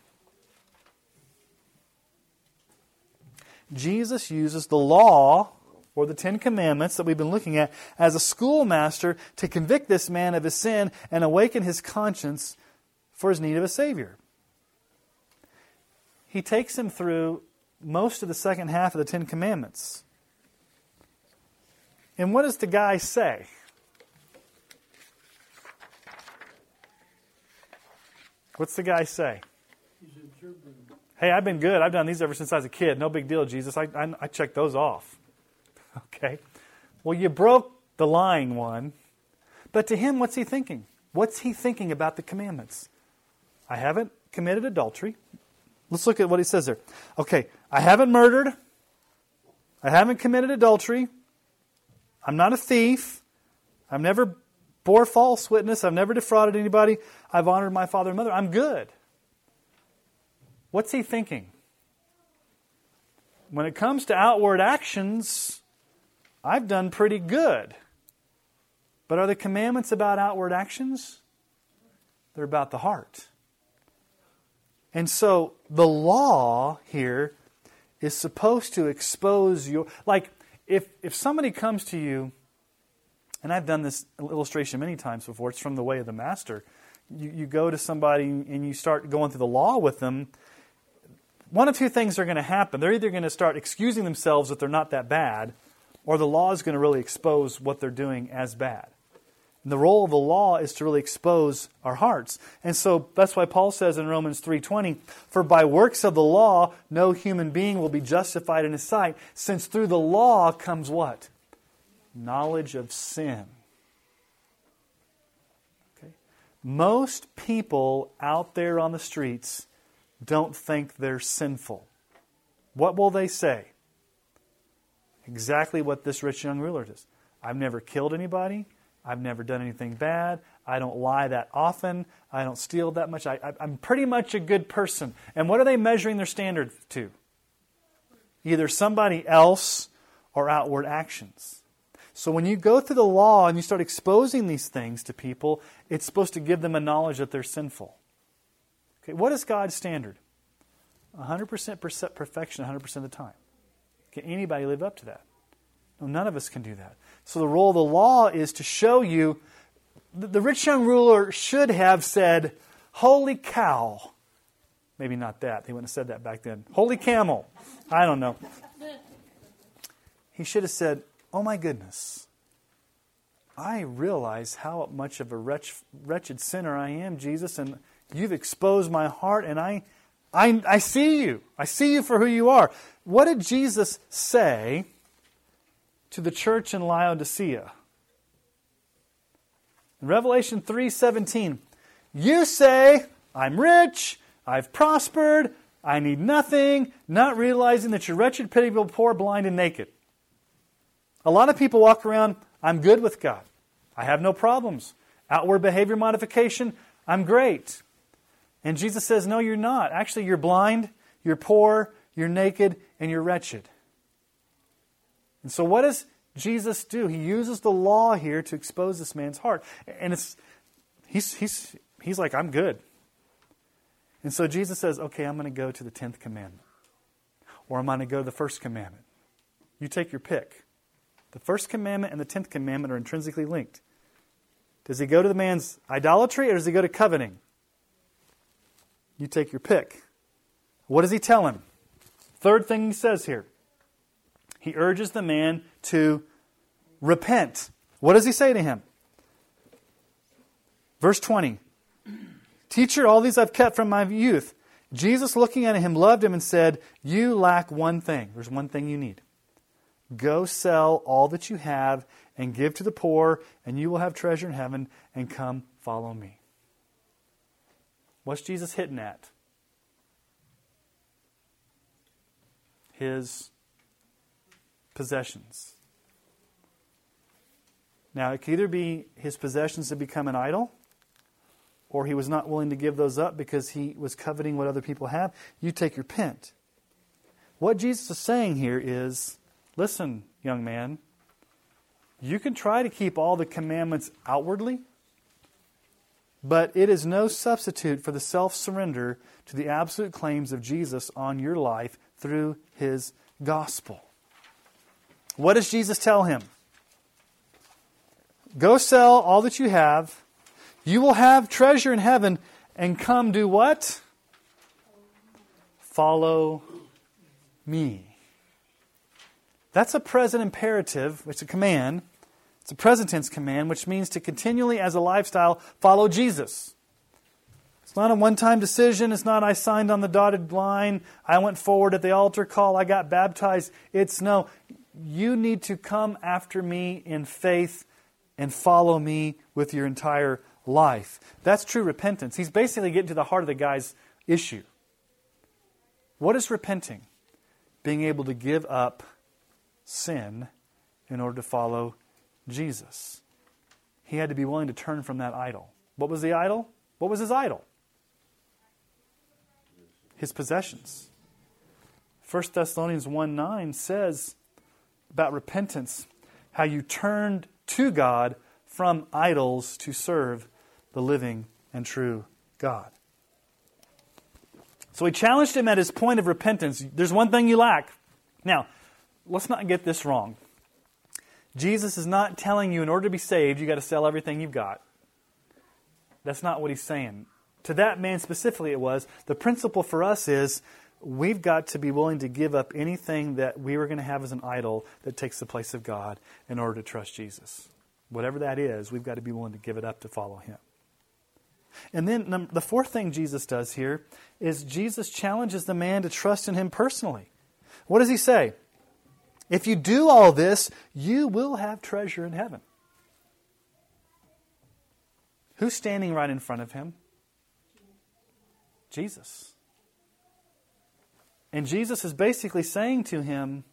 Jesus uses the law or the Ten Commandments that we've been looking at as a schoolmaster to convict this man of his sin and awaken his conscience for his need of a Savior. He takes him through most of the second half of the Ten Commandments. And what does the guy say? What's the guy say? Hey, I've been good. I've done these ever since I was a kid. No big deal, Jesus. I, I, I checked those off. (laughs) Okay. Well, you broke the lying one. But to him, what's he thinking? What's he thinking about the commandments? I haven't committed adultery. Let's look at what he says there. Okay, I haven't murdered. I haven't committed adultery. I'm not a thief. I've never bore false witness. I've never defrauded anybody. I've honored my father and mother. I'm good. What's he thinking? When it comes to outward actions, I've done pretty good. But are the commandments about outward actions? They're about the heart. And so the law here is supposed to expose your like if if somebody comes to you and I've done this illustration many times before, it's from the way of the master. You, you go to somebody and you start going through the law with them, one of two things are going to happen. They're either going to start excusing themselves that they're not that bad, or the law is going to really expose what they're doing as bad. And the role of the law is to really expose our hearts. And so that's why Paul says in Romans 3:20, "For by works of the law no human being will be justified in his sight, since through the law comes what? Knowledge of sin." Okay? Most people out there on the streets don't think they're sinful. What will they say? Exactly what this rich young ruler does. I've never killed anybody. I've never done anything bad. I don't lie that often. I don't steal that much. I, am pretty much a good person. And what are they measuring their standard to? Either somebody else or outward actions. So when you go through the law and you start exposing these things to people, it's supposed to give them a knowledge that they're sinful. Okay, what is God's standard? 100% perfection 100% of the time. Can anybody live up to that? No, none of us can do that. So the role of the law is to show you the rich young ruler should have said, Holy cow. Maybe not that. They wouldn't have said that back then. Holy camel. I don't know. He should have said, Oh my goodness. I realize how much of a wretch, wretched sinner I am, Jesus, and You've exposed my heart, and I, I, I see you. I see you for who you are. What did Jesus say to the church in Laodicea? In Revelation 3:17, you say, I'm rich, I've prospered, I need nothing, not realizing that you're wretched, pitiable, poor, blind, and naked. A lot of people walk around, I'm good with God. I have no problems. Outward behavior modification, I'm great. And Jesus says, No, you're not. Actually, you're blind, you're poor, you're naked, and you're wretched. And so, what does Jesus do? He uses the law here to expose this man's heart. And it's, he's, he's, he's like, I'm good. And so Jesus says, Okay, I'm going to go to the 10th commandment. Or I'm going to go to the first commandment. You take your pick. The first commandment and the tenth commandment are intrinsically linked. Does he go to the man's idolatry or does he go to coveting? You take your pick. What does he tell him? Third thing he says here. He urges the man to repent. What does he say to him? Verse 20 Teacher, all these I've kept from my youth. Jesus, looking at him, loved him and said, You lack one thing. There's one thing you need. Go sell all that you have and give to the poor, and you will have treasure in heaven, and come follow me. What's Jesus hitting at? His possessions. Now, it could either be his possessions have become an idol, or he was not willing to give those up because he was coveting what other people have. You take your pint. What Jesus is saying here is listen, young man, you can try to keep all the commandments outwardly, but it is no substitute for the self surrender to the absolute claims of Jesus on your life through his gospel. What does Jesus tell him? Go sell all that you have. You will have treasure in heaven and come do what? Follow me. That's a present imperative, it's a command. It's a present tense command, which means to continually, as a lifestyle, follow Jesus. It's not a one time decision. It's not I signed on the dotted line, I went forward at the altar call, I got baptized. It's no, you need to come after me in faith and follow me with your entire life. That's true repentance. He's basically getting to the heart of the guy's issue. What is repenting? Being able to give up sin in order to follow Jesus. He had to be willing to turn from that idol. What was the idol? What was his idol? His possessions. 1 Thessalonians 1 9 says about repentance how you turned to God from idols to serve the living and true God. So he challenged him at his point of repentance. There's one thing you lack. Now, let's not get this wrong. Jesus is not telling you in order to be saved, you got to sell everything you've got. That's not what he's saying. To that man specifically, it was. The principle for us is we've got to be willing to give up anything that we were going to have as an idol that takes the place of God in order to trust Jesus. Whatever that is, we've got to be willing to give it up to follow him. And then the fourth thing Jesus does here is Jesus challenges the man to trust in him personally. What does he say? If you do all this, you will have treasure in heaven. Who's standing right in front of him? Jesus. And Jesus is basically saying to him,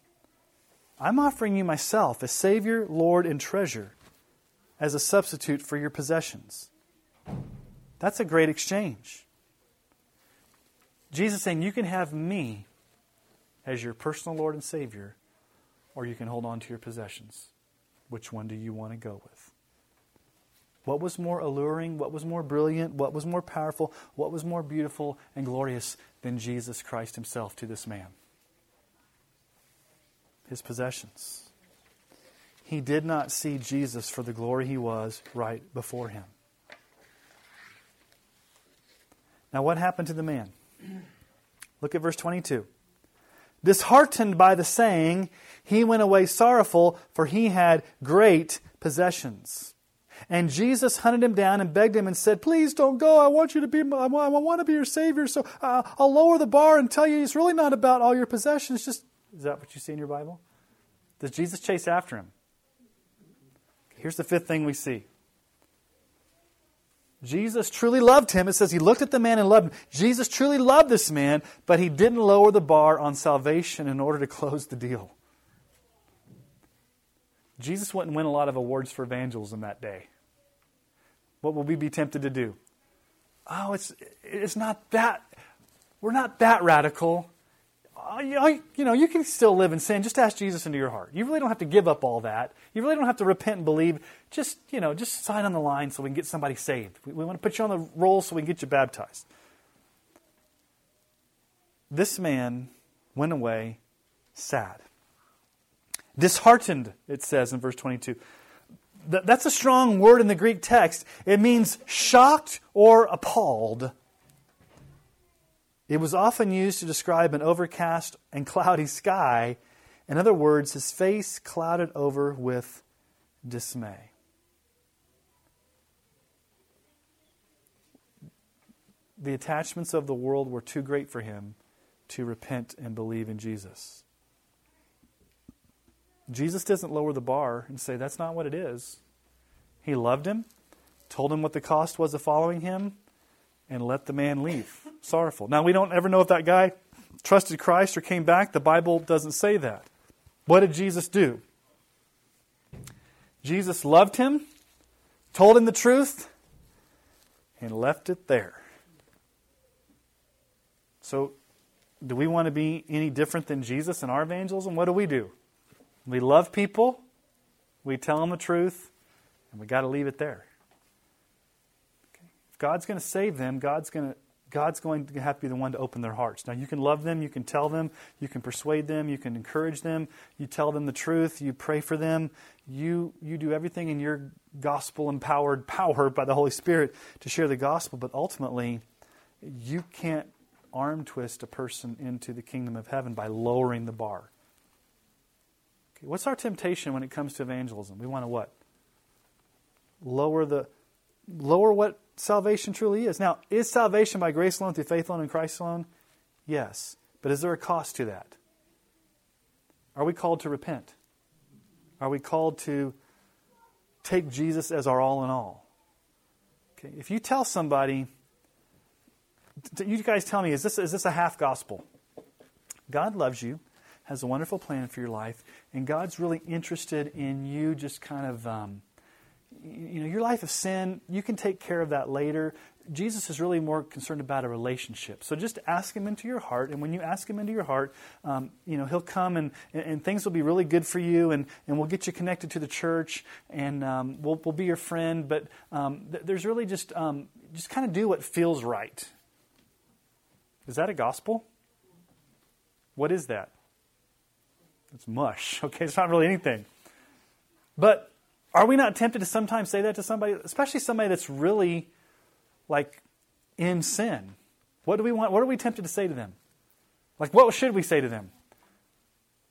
I'm offering you myself as Savior, Lord, and treasure as a substitute for your possessions. That's a great exchange. Jesus saying, You can have me as your personal Lord and Savior, or you can hold on to your possessions. Which one do you want to go with? What was more alluring? What was more brilliant? What was more powerful? What was more beautiful and glorious than Jesus Christ Himself to this man? His possessions. He did not see Jesus for the glory He was right before him. Now, what happened to the man? (clears throat) Look at verse 22. Disheartened by the saying, he went away sorrowful, for he had great possessions. And Jesus hunted him down and begged him and said, Please don't go. I want you to be, I want to be your Savior. So uh, I'll lower the bar and tell you it's really not about all your possessions. Just, is that what you see in your Bible? Does Jesus chase after him? Here's the fifth thing we see Jesus truly loved him. It says he looked at the man and loved him. Jesus truly loved this man, but he didn't lower the bar on salvation in order to (laughs) close the deal. Jesus wouldn't win a lot of awards for evangelism that day. What will we be tempted to do? Oh, it's, it's not that, we're not that radical. You know, you can still live in sin. Just ask Jesus into your heart. You really don't have to give up all that. You really don't have to repent and believe. Just, you know, just sign on the line so we can get somebody saved. We, we want to put you on the roll so we can get you baptized. This man went away sad. Disheartened, it says in verse 22. That's a strong word in the Greek text. It means shocked or appalled. It was often used to describe an overcast and cloudy sky. In other words, his face clouded over with dismay. The attachments of the world were too great for him to repent and believe in Jesus. Jesus doesn't lower the bar and say, that's not what it is. He loved him, told him what the cost was of following him, and let the man leave sorrowful. Now, we don't ever know if that guy trusted Christ or came back. The Bible doesn't say that. What did Jesus do? Jesus loved him, told him the truth, and left it there. So, do we want to be any different than Jesus in our evangelism? What do we do? We love people, we tell them the truth, and we got to leave it there. If God's going to save them, God's going to God's going to have to be the one to open their hearts. Now, you can love them, you can tell them, you can persuade them, you can encourage them, you tell them the truth, you pray for them, you, you do everything in your gospel empowered power by the Holy Spirit to share the gospel, but ultimately, you can't arm twist a person into the kingdom of heaven by lowering the bar. Okay, what's our temptation when it comes to evangelism? We want to what? Lower the lower what salvation truly is. Now, is salvation by grace alone through faith alone in Christ alone? Yes. But is there a cost to that? Are we called to repent? Are we called to take Jesus as our all in all? Okay, if you tell somebody, you guys tell me, is this, is this a half gospel? God loves you has a wonderful plan for your life, and God's really interested in you just kind of, um, you know, your life of sin, you can take care of that later. Jesus is really more concerned about a relationship. So just ask Him into your heart, and when you ask Him into your heart, um, you know He'll come and, and things will be really good for you, and, and we'll get you connected to the church, and um, we'll, we'll be your friend. But um, th- there's really just um, just kind of do what feels right. Is that a gospel? What is that? It's mush. (laughs) Okay, it's not really anything. But are we not tempted to sometimes say that to somebody, especially somebody that's really like in sin? What do we want? What are we tempted to say to them? Like, what should we say to them?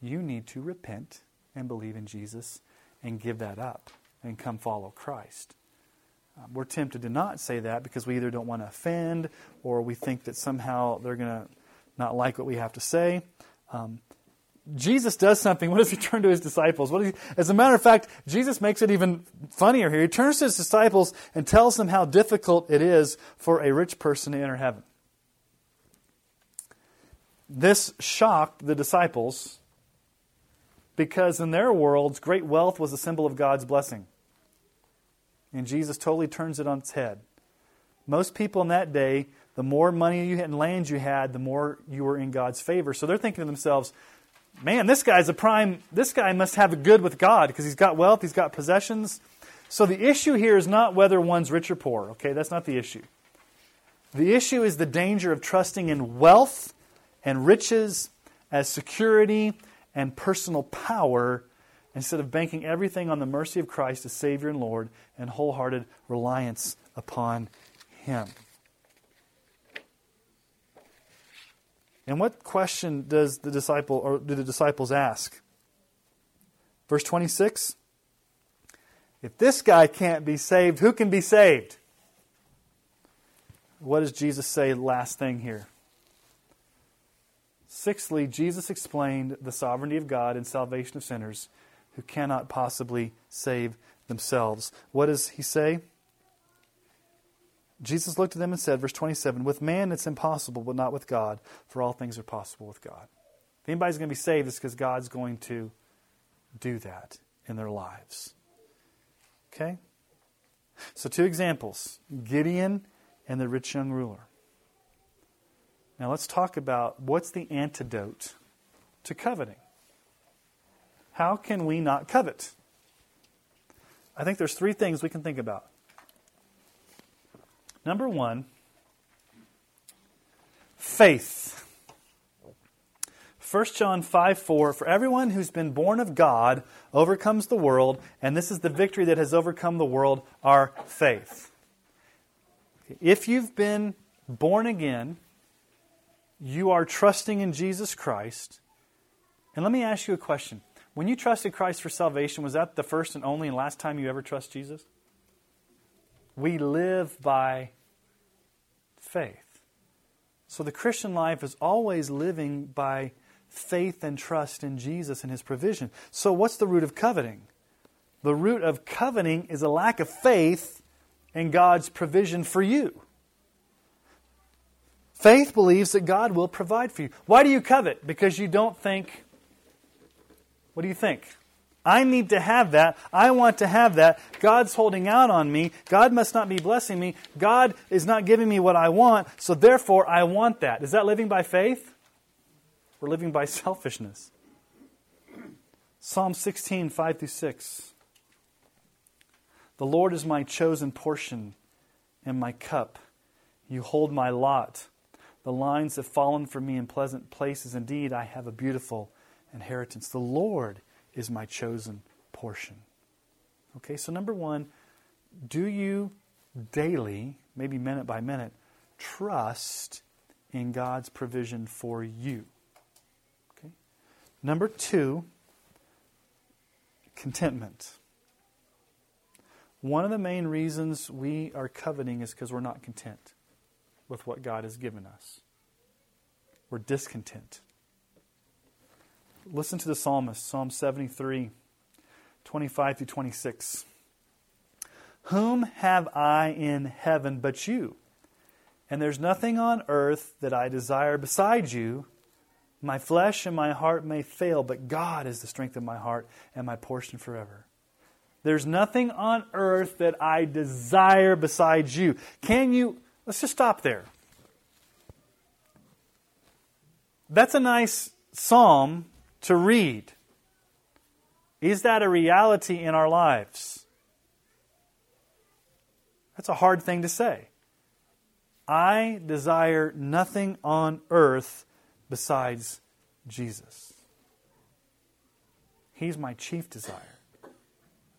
You need to repent and believe in Jesus and give that up and come follow Christ. Um, we're tempted to not say that because we either don't want to offend or we think that somehow they're going to not like what we have to say. Um, Jesus does something. What does he turn to his disciples? What he, as a matter of fact, Jesus makes it even funnier here. He turns to his disciples and tells them how difficult it is for a rich person to enter heaven. This shocked the disciples because in their worlds, great wealth was a symbol of God's blessing. And Jesus totally turns it on its head. Most people in that day, the more money you had and land you had, the more you were in God's favor. So they're thinking to themselves, man, this guy's a prime, this guy must have it good with God because he's got wealth, he's got possessions. So the issue here is not whether one's rich or poor, okay? That's not the issue. The issue is the danger of trusting in wealth and riches as security and personal power instead of banking everything on the mercy of Christ as Savior and Lord and wholehearted reliance upon Him. And what question does the disciple or do the disciples ask? Verse 26 If this guy can't be saved, who can be saved? What does Jesus say last thing here? Sixthly, Jesus explained the sovereignty of God and salvation of sinners who cannot possibly save themselves. What does he say? Jesus looked at them and said, verse 27, With man it's impossible, but not with God, for all things are possible with God. If anybody's going to be saved, it's because God's going to do that in their lives. Okay? So, two examples Gideon and the rich young ruler. Now, let's talk about what's the antidote to coveting. How can we not covet? I think there's three things we can think about. Number one, faith. 1 John 5 4, for everyone who's been born of God overcomes the world, and this is the victory that has overcome the world, our faith. If you've been born again, you are trusting in Jesus Christ. And let me ask you a question. When you trusted Christ for salvation, was that the first and only and last time you ever trust Jesus? We live by faith. So the Christian life is always living by faith and trust in Jesus and his provision. So what's the root of coveting? The root of coveting is a lack of faith in God's provision for you. Faith believes that God will provide for you. Why do you covet? Because you don't think, what do you think? I need to have that. I want to have that. God's holding out on me. God must not be blessing me. God is not giving me what I want, so therefore I want that. Is that living by faith? We're living by (laughs) selfishness. Psalm 16, 5 through 6. The Lord is my chosen portion and my cup. You hold my lot. The lines have fallen for me in pleasant places. Indeed, I have a beautiful inheritance. The Lord is my chosen portion. Okay, so number one, do you daily, maybe minute by minute, trust in God's provision for you? Okay. Number two, contentment. One of the main reasons we are coveting is because we're not content with what God has given us. We're discontent. Listen to the psalmist, Psalm 73, 25 through 26. Whom have I in heaven but you? And there's nothing on earth that I desire beside you. My flesh and my heart may fail, but God is the strength of my heart and my portion forever. There's nothing on earth that I desire besides you. Can you? Let's just stop there. That's a nice psalm to read. Is that a reality in our lives? That's a hard thing to say. I desire nothing on earth besides Jesus. He's my chief desire.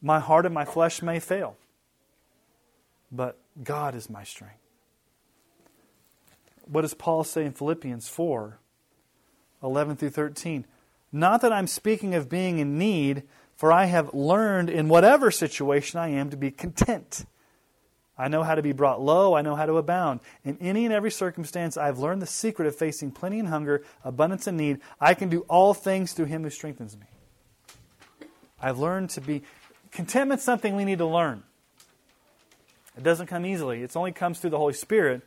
My heart and my flesh may fail, but God is my strength. What does Paul say in Philippians 4 11 through 13? Not that I'm speaking of being in need, for I have learned in whatever situation I am to be content. I know how to be brought low. I know how to abound. In any and every circumstance, I have learned the secret of facing plenty and hunger, abundance and need. I can do all things through him who strengthens me. I've learned to be. Contentment's something we need to learn. It doesn't come easily, it only comes through the Holy Spirit,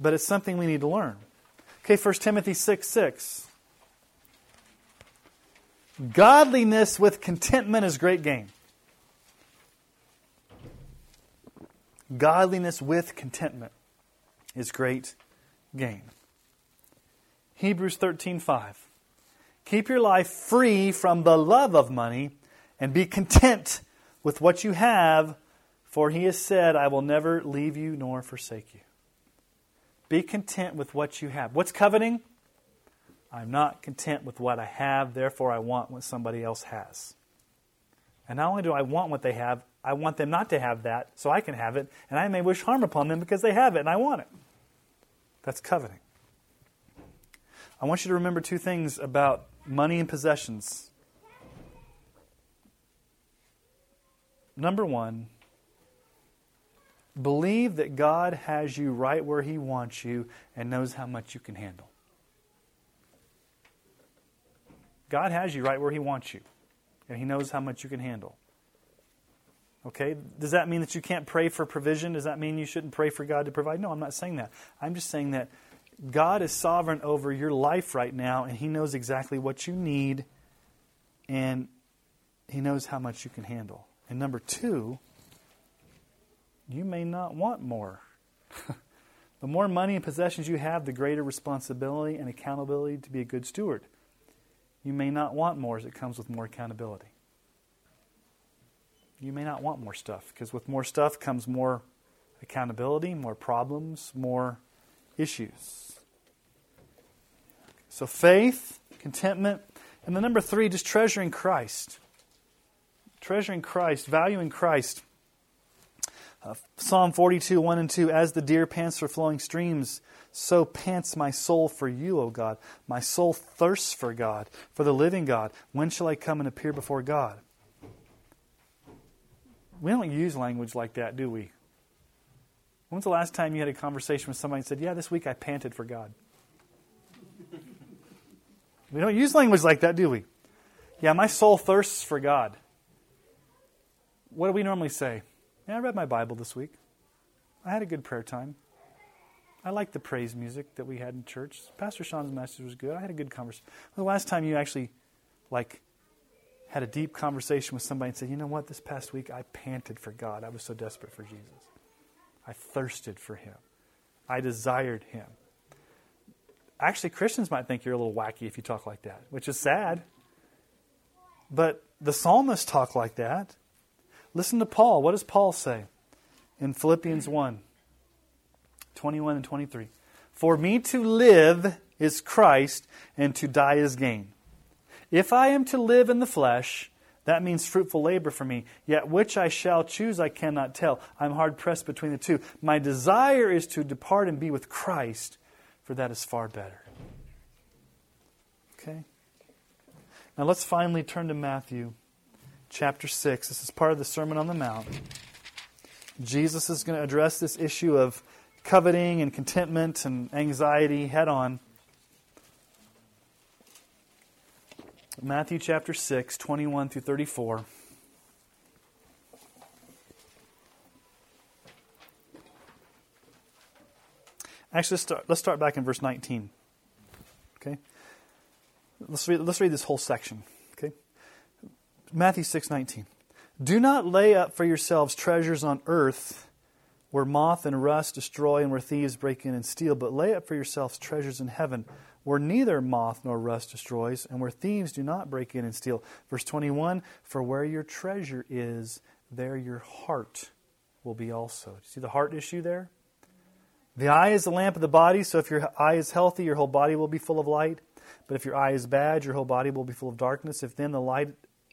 but it's something we need to learn. Okay, 1 Timothy 6 6. Godliness with contentment is great gain. Godliness with contentment is great gain. Hebrews 13:5 Keep your life free from the love of money and be content with what you have for he has said I will never leave you nor forsake you. Be content with what you have. What's coveting? I'm not content with what I have, therefore I want what somebody else has. And not only do I want what they have, I want them not to have that so I can have it, and I may wish harm upon them because they have it and I want it. That's coveting. I want you to remember two things about money and possessions. Number one, believe that God has you right where He wants you and knows how much you can handle. God has you right where He wants you, and He knows how much you can handle. Okay? Does that mean that you can't pray for provision? Does that mean you shouldn't pray for God to provide? No, I'm not saying that. I'm just saying that God is sovereign over your life right now, and He knows exactly what you need, and He knows how much you can handle. And number two, you may not want more. (laughs) the more money and possessions you have, the greater responsibility and accountability to be a good steward. You may not want more as it comes with more accountability. You may not want more stuff because with more stuff comes more accountability, more problems, more issues. So faith, contentment, and the number three, just treasuring Christ. Treasuring Christ, valuing Christ. Uh, Psalm 42, 1 and 2 As the deer pants for flowing streams, so pants my soul for you, O God. My soul thirsts for God, for the living God. When shall I come and appear before God? We don't use language like that, do we? When's the last time you had a conversation with somebody and said, Yeah, this week I panted for God? (laughs) we don't use language like that, do we? Yeah, my soul thirsts for God. What do we normally say? Yeah, I read my Bible this week. I had a good prayer time. I liked the praise music that we had in church. Pastor Sean's message was good. I had a good conversation. The last time you actually, like, had a deep conversation with somebody and said, you know what, this past week I panted for God. I was so desperate for Jesus. I thirsted for Him. I desired Him. Actually, Christians might think you're a little wacky if you talk like that, which is sad. But the psalmists talk like that. Listen to Paul. What does Paul say in Philippians 1 21 and 23? For me to live is Christ, and to die is gain. If I am to live in the flesh, that means fruitful labor for me. Yet which I shall choose, I cannot tell. I'm hard pressed between the two. My desire is to depart and be with Christ, for that is far better. Okay? Now let's finally turn to Matthew chapter 6. This is part of the Sermon on the Mount. Jesus is going to address this issue of coveting and contentment and anxiety head on. Matthew chapter 6, 21 through 34. Actually, let's start, let's start back in verse 19. Okay? Let's read, let's read this whole section. Matthew 6:19. Do not lay up for yourselves treasures on earth where moth and rust destroy and where thieves break in and steal, but lay up for yourselves treasures in heaven where neither moth nor rust destroys and where thieves do not break in and steal. Verse 21, for where your treasure is, there your heart will be also. Do you See the heart issue there? The eye is the lamp of the body, so if your eye is healthy, your whole body will be full of light. But if your eye is bad, your whole body will be full of darkness. If then the light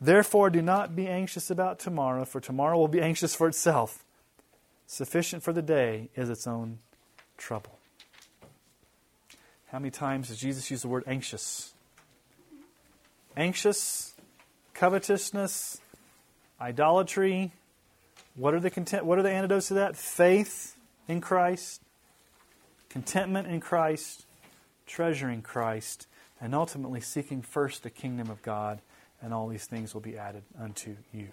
Therefore, do not be anxious about tomorrow, for tomorrow will be anxious for itself. Sufficient for the day is its own trouble. How many times does Jesus use the word anxious? Anxious, covetousness, idolatry. What are the content, what are the antidotes to that? Faith in Christ, contentment in Christ, treasuring Christ, and ultimately seeking first the kingdom of God and all these things will be added unto you.